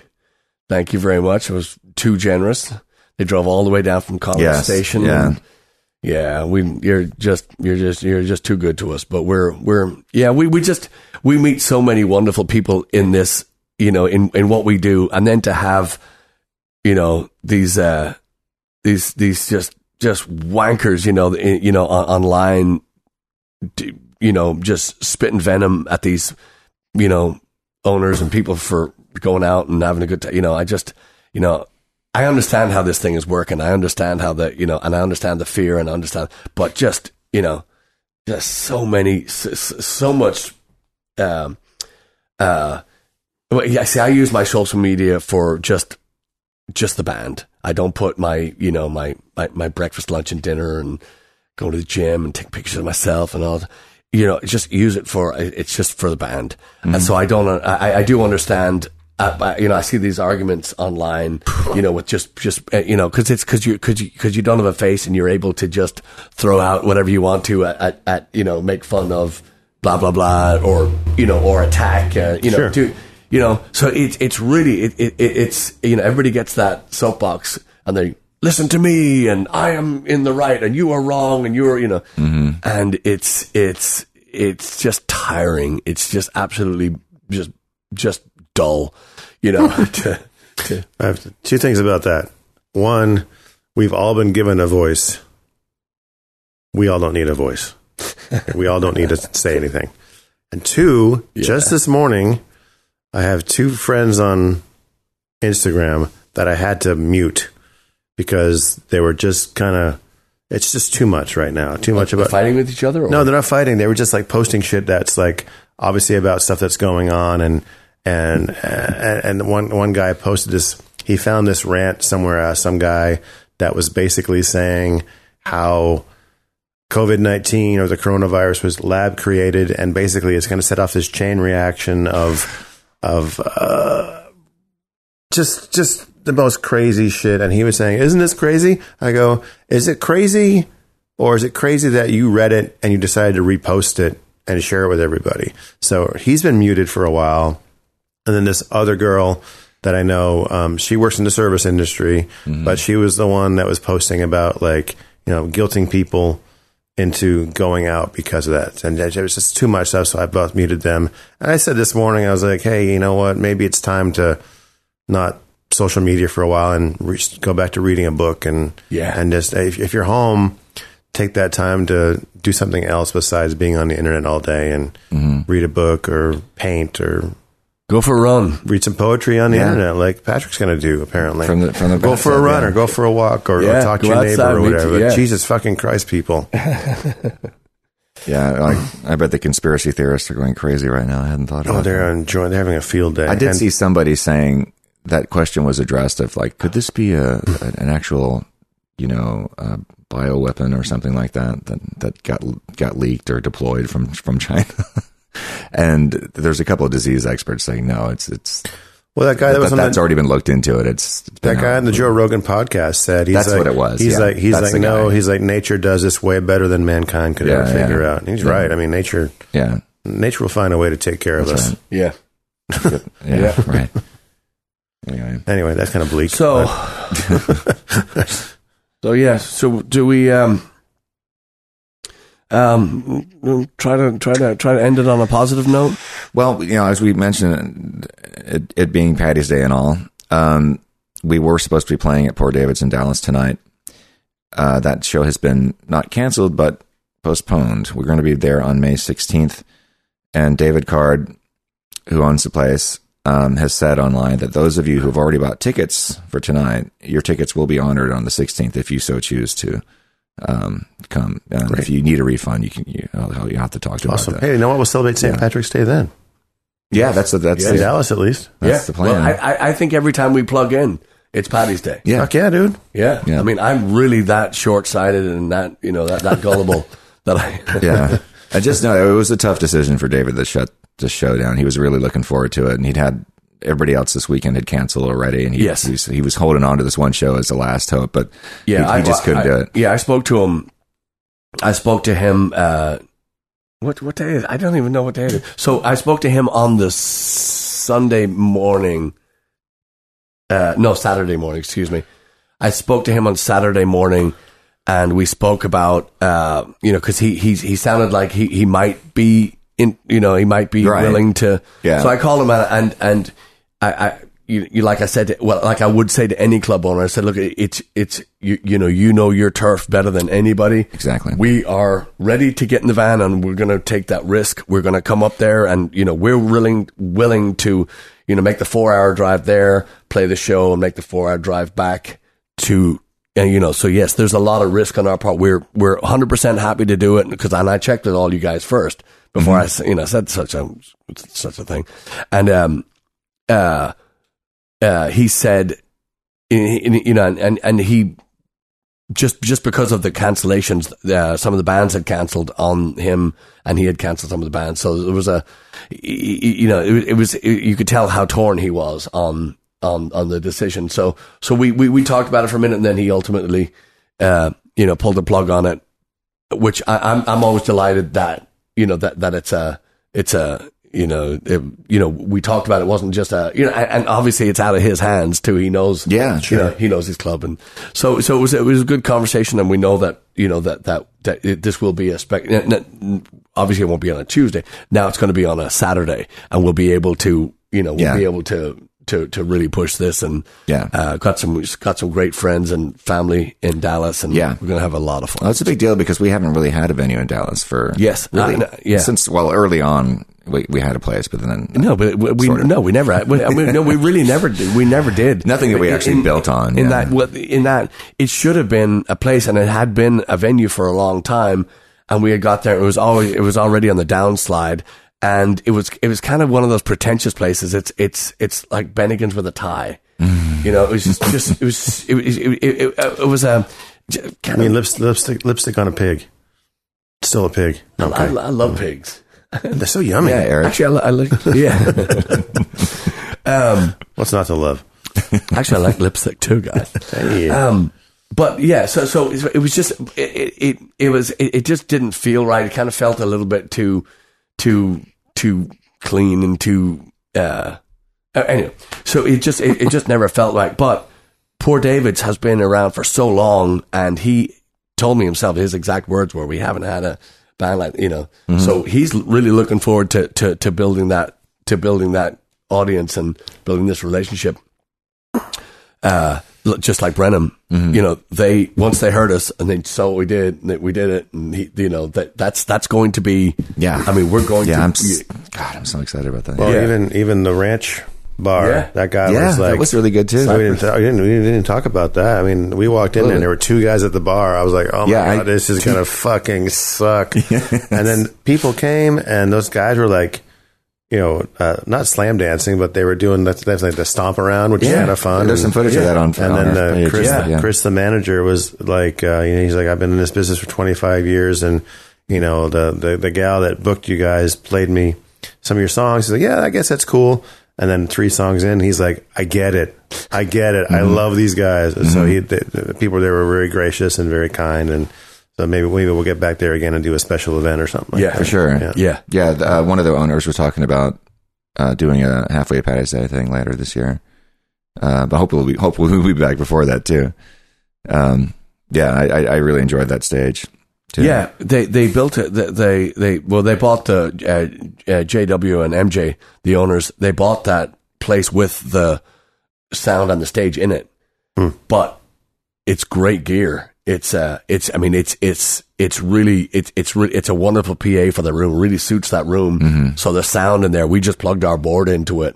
Thank you very much. It was too generous. They drove all the way down from College Yes, Station. yeah. and yeah, we you're just you're just you're just too good to us. But we're we're yeah, we, we just we meet so many wonderful people in this, you know, in, in what we do. And then to have, you know, these uh these these just just wankers, you know, in, you know, on, online you know, just spitting venom at these, you know, owners and people for going out and having a good time. You know, I just, you know, I understand how this thing is working. I understand how the, you know, and I understand the fear and I understand, but just, you know, just so many, so, so much, um, uh, well, yeah, see, I use my social media for just, just the band. I don't put my, you know, my, my, my breakfast, lunch and dinner and go to the gym and take pictures of myself and all. You know, just use it for, it's just for the band. And so I don't, I, I do understand uh, you know, I see these arguments online, you know, with just, just, uh, you know, cause it's, cause you, cause you, cause you don't have a face and you're able to just throw out whatever you want to at, at, at you know, make fun of blah, blah, blah, or, you know, or attack, uh, you know, Sure. do, you know, so it's, it's really, it, it, it- it's, you know, everybody gets that soapbox and they listen to me and I am in the right and you are wrong and you're, you know, and it's, it's, it's just tiring. It's just absolutely just, just dull, you know, [LAUGHS] to, to, I have two things about that. One, we've all been given a voice. We all don't need a voice. we all don't need to [LAUGHS] say anything. And two, just this morning, I have two friends on Instagram that I had to mute because they were just kind of. It's just too much right now. Too much about fighting with each other? Or? no, they're not fighting. They were just like posting shit that's like obviously about stuff that's going on, and and and, one one guy posted this. He found this rant somewhere. Uh, some guy that was basically saying how COVID nineteen or the coronavirus was lab created, and basically it's going to set off this chain reaction of of uh, just just the most crazy shit. And he was saying, "Isn't this crazy?" I go, "Is it crazy?" Or is it crazy that you read it and you decided to repost it and share it with everybody? So he's been muted for a while. And then this other girl that I know, um, she works in the service industry, but she was the one that was posting about like, you know, guilting people into going out because of that. And it was just too much stuff. So I both muted them. And I said this morning, I was like, hey, you know what? Maybe it's time to not social media for a while and re- go back to reading a book and Yeah. and just if, if you're home take that time to do something else besides being on the internet all day and read a book or paint or Go for a run. read some poetry on the Yeah. internet like Patrick's going to do apparently From the- from the go for a run yeah. or go for a walk or, or talk to go your neighbor or me too, whatever yeah. Jesus fucking Christ people [LAUGHS] Yeah, like, I bet the conspiracy theorists are going crazy right now. I hadn't thought oh about that. they're enjoying they're having a field day I did And- see somebody saying that question was addressed of like, could this be a an actual, you know, uh, bioweapon or something like that that that got got leaked or deployed from from China? [LAUGHS] and there's a couple of disease experts saying no, it's it's well that guy that, that, was on that's that, already been looked into. It it's, it's that guy on the Joe Rogan podcast said he's That's like, what it was, He's yeah. like he's That's like no guy. he's like nature does this way better than mankind could Yeah, ever figure yeah. out. And he's Yeah. right. I mean nature yeah nature will find a way to take care of us. right. Yeah. [LAUGHS] yeah, Yeah. right. Anyway, Anyway, that's kind of bleak. So, [LAUGHS] so yeah. So do we, um, um, try to, try to, try to end it on a positive note? Well, you know, as we mentioned, it, it being Patty's Day and all, um, we were supposed to be playing at Poor David's in Dallas tonight. Uh, that show has been not canceled, but postponed. We're going to be there on May 16th. And David Card, who owns the place, um, has said online that those of you who have already bought tickets for tonight, your tickets will be honored on the 16th if you so choose to um, come. And if you need a refund, you can. You, you have to talk to him awesome. about that. Hey, you know what? We'll celebrate St. Yeah. Patrick's Day then. Yeah, that's the, that's In the, Dallas, at least. that's the plan. Well, I, I, I think every time we plug in, it's Paddy's Day. yeah, Fuck yeah, dude. Yeah. Yeah. I mean, I'm really that short sighted and that, you know, that, that gullible [LAUGHS] that I, yeah. I just know it was a tough decision for David to shut the show down. He was really looking forward to it, and he'd had everybody else this weekend had canceled already, and he, Yes. he, was, he was holding on to this one show as the last hope, but Yeah, he, he I just couldn't I- do it. Yeah, I spoke to him. I spoke to him. Uh, what what day is? It? I don't even know what day it is. So I spoke to him on the Sunday morning. Uh, no, Saturday morning. Excuse me. I spoke to him on Saturday morning, and we spoke about uh, you know because he he's, he sounded like he he might be in you know he might be Right. willing to. Yeah. So I called him and and, and I, I you, you like I said, to- well, like I would say to any club owner, I said, look, it's it's you, you know you know your turf better than anybody. Exactly. We are ready to get in the van and we're going to take that risk. We're going to come up there and you know we're willing willing to you know make the four hour drive there, play the show, and make the four hour drive back to. And you know, so yes, there's a lot of risk on our part. We're we're 100 percent happy to do it because and I checked with all you guys first before I, you know said such a such a thing, and um uh uh he said you know and and, he just just because of the cancellations, uh, some of the bands had cancelled on him, and he had cancelled some of the bands. So there was a, you know, it, it was you could tell how torn he was on on on the decision. So so we we, we talked about it for a minute, and then he ultimately, uh, you know, pulled the plug on it. Which I, I'm I'm always delighted that you know that that it's a it's a you know it, you know we talked about it wasn't just a you know and, obviously it's out of his hands too. He knows Yeah, you sure. know, he knows his club, and so so it was it was a good conversation, and we know that you know that that that it, this will be a spec. Obviously, it won't be on a Tuesday. Now it's going to be on a Saturday, and we'll be able to you know we'll Yeah. be able to to to really push this, and Yeah. uh, got some got some great friends and family in Dallas, and Yeah. we're going to have a lot of fun. Well, it's a big deal because we haven't really had a venue in Dallas for Yes. really Uh, yeah. since well early on we, we had a place, but then No, but we, we Sort of. no, we never. had- We, I mean, no, we [LAUGHS] really never did. We never did. Nothing that we actually in- built on, In yeah. that, well, in that, it should have been a place, and it had been a venue for a long time. And we had got there. It was always, it was already on the downslide, and it was, it was kind of one of those pretentious places. It's, it's, it's like Bennigan's with a tie. Mm. You know, it was just, just it was, it, was- it, it, it, it was a. I Kind mean, of, lips, lipstick, lipstick on a pig. Still a pig. I, Okay. I love pigs. [LAUGHS] They're so yummy. yeah, Eric. Actually, I, li- I like, yeah. [LAUGHS] um, What's not to love? actually, I like lipstick too, guys. Hey. Um, but yeah, so so it it was just it it, it was it, it just didn't feel right. It kind of felt a little bit too too too clean and too uh, uh, anyway. So it just it, it just never felt right. But poor David's has been around for so long, and he told me himself his exact words were, "We haven't had a band like you know." So he's really looking forward to to to building that to building that audience and building this relationship uh, just like Brenham, you know, they once they heard us and they saw what we did, and that we did it, and he, you know, that that's that's going to be, Yeah. I mean, we're going yeah, to, I'm s- God, I'm so excited about that. well, yeah. even even the ranch bar, Yeah. that guy yeah, was like, that was really good too. we didn't, we, didn't, we didn't talk about that. I mean, we walked in and there were two guys at the bar. I was like, oh my Yeah, I- God, this is going [LAUGHS] to fucking suck. [LAUGHS] And then people came and those guys were like, you know, uh, not slam dancing, but they were doing that's like the stomp around, which is Yeah. kind of fun. There's some footage of that on- And on then our uh. Chris, Yeah. Yeah. Chris, the manager, was like, uh, you know, he's like, I've been in this business for 25 years, and you know, the the the gal that booked you guys played me some of your songs. He's like, yeah, I guess that's cool. And then three songs in, he's like, I get it, I get it, I love these guys. And So he, the, the people there were very gracious and very kind, and so maybe maybe we'll get back there again and do a special event or something. Like Yeah, that. for sure. Yeah. yeah, Yeah, the, uh, one of the owners was talking about uh, doing a halfway Patty's Day thing later this year. Uh, but hopefully, we'll be, hopefully we'll be back before that too. Um, yeah, I, I really enjoyed that stage. Yeah. They they built it. They they, they well, they bought the uh, uh, JW and MJ, the owners. They bought that place with the sound on the stage in it, but it's great gear. It's uh, it's I mean, it's it's it's really it's it's re- it's a wonderful PA for the room. Really suits that room. So the sound in there, we just plugged our board into it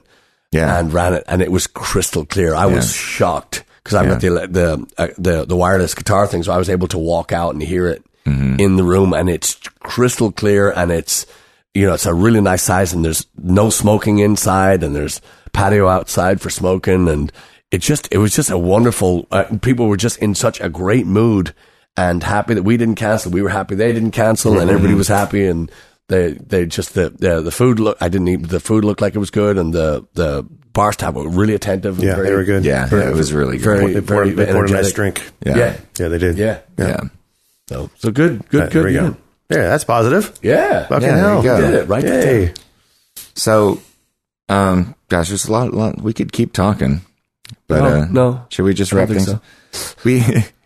yeah, and ran it, and it was crystal clear. I was shocked because I've got the the uh, the the wireless guitar thing, so I was able to walk out and hear it in the room, and it's crystal clear, and it's you know it's a really nice size, and there's no smoking inside, and there's patio outside for smoking, and it just it was just a wonderful. Uh, people were just in such a great mood and happy that we didn't cancel. We were happy they didn't cancel, and everybody was happy and they they just the the, the food look I didn't eat the food looked like it was good and the the bar staff were really attentive and Yeah, very, they were good. yeah, very- it was really good. very They poured, very they poured a nice drink. yeah, yeah Yeah, they did. yeah yeah. So so good good There good we go. yeah. That's positive. yeah Fucking Yeah, there hell. you go. did it right there. So, um, gosh, there's a lot, lot. We could keep talking, but No, uh, no. Should we just wrap things? think up? We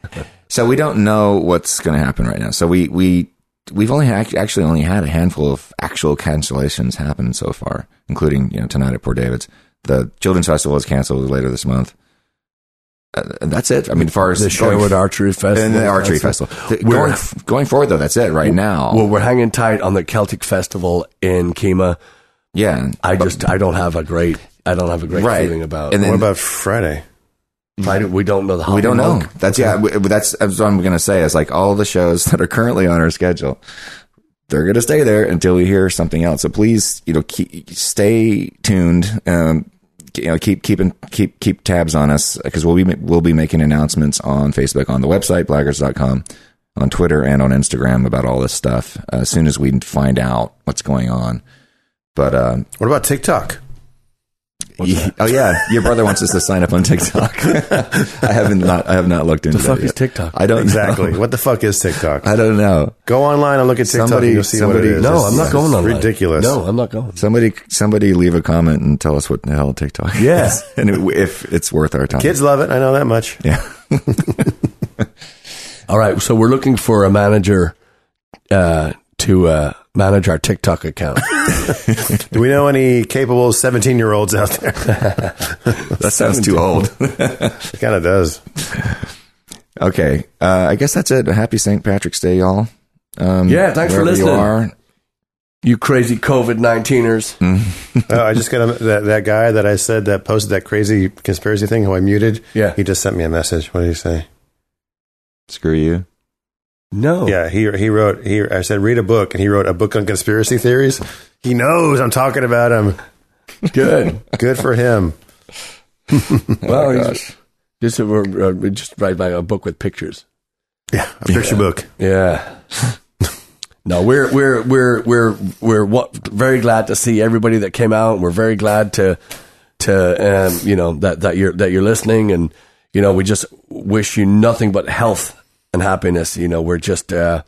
[LAUGHS] so we don't know what's going to happen right now. So we we we've only act- actually only had a handful of actual cancellations happen so far, including you know tonight at Poor David's. the children's festival is canceled later this month. And that's it. I mean, as far as The Sherwood Archery Festival. and the archery That's festival. We're- Going, [LAUGHS] going forward, though, that's it right now. Well, we're hanging tight on the Celtic Festival in Kemah. yeah, I just I don't have a great I don't have a great Right. feeling about. And then- What about Friday? Friday, we don't know the we don't know. Monk. That's yeah. we- That's, that's what I'm going to say. Is like all the shows [LAUGHS] that are currently on our schedule. They're going to stay there until we hear something else. So please, you know, keep, stay tuned. Um, you know, keep keeping keep keep tabs on us because we'll be we'll be making announcements on Facebook, on the website blaggards.com, on Twitter, and on Instagram about all this stuff uh, as soon as we find out what's going on. But um, What about TikTok? Yeah, oh yeah, your brother wants us to sign up on TikTok. [LAUGHS] I haven't not I have not looked into The fuck that is yet. TikTok? I don't Exactly. know. what the fuck is TikTok? I don't know. Go online and look at TikTok. Somebody- and you'll see somebody- what it is. No, It's- I'm not going it's on. Ridiculous. No, I'm not going. Somebody somebody leave a comment and tell us what the hell TikTok is. Yeah. [LAUGHS] and it- if it's worth our time. Kids love it. I know that much. Yeah. [LAUGHS] All right, so we're looking for a manager uh, to uh, manage our TikTok account. [LAUGHS] Do we know any capable 17 year olds out there? [LAUGHS] That sounds too old. it kind of does. okay. Uh, I guess that's it. Happy St. Patrick's Day, y'all. Um, Yeah, thanks for listening. You are. you crazy COVID 19ers. [LAUGHS] Oh, I just got a, that, that guy that I said that posted that crazy conspiracy thing who I muted. Yeah. He just sent me a message. What did he say? Screw you. No. Yeah, he he wrote he I said read a book and he wrote a book on conspiracy theories. He knows I'm talking about him. Good. [LAUGHS] Good for him. [LAUGHS] well, he's- gosh. just, uh, we're, uh, just write by a book with pictures. Yeah, a picture book. Yeah. [LAUGHS] no, we're we're we're we're we're what, very glad to see everybody that came out. We're very glad to to um, you know that that you're that you're listening, and you know we just wish you nothing but health and happiness. You know, we're just uh,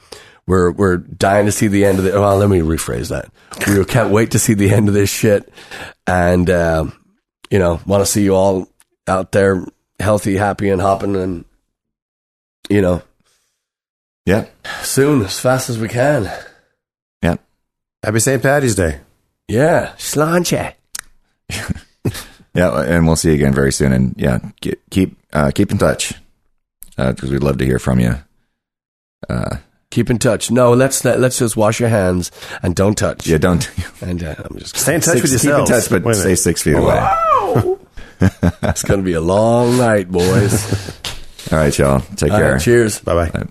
we're we're dying to see the end of the. Well, let me rephrase that. We can't wait to see the end of this shit, and um, you know want to see you all out there healthy, happy, and hopping, and you know Yeah. soon as fast as we can. Yeah. Happy St. Patty's Day. Yeah, sláinte. [LAUGHS] Yeah. And we'll see you again very soon. And yeah, get, keep uh, keep in touch because we'd love to hear from you. Uh, Keep in touch. No, let's let, let's just wash your hands and don't touch. yeah. Don't And uh, I'm just. Stay in touch with six, keep in touch, but Wait stay six feet away. [LAUGHS] It's gonna be a long night, boys. [LAUGHS] All right, y'all. Take All care. right, cheers. Bye bye. Bye.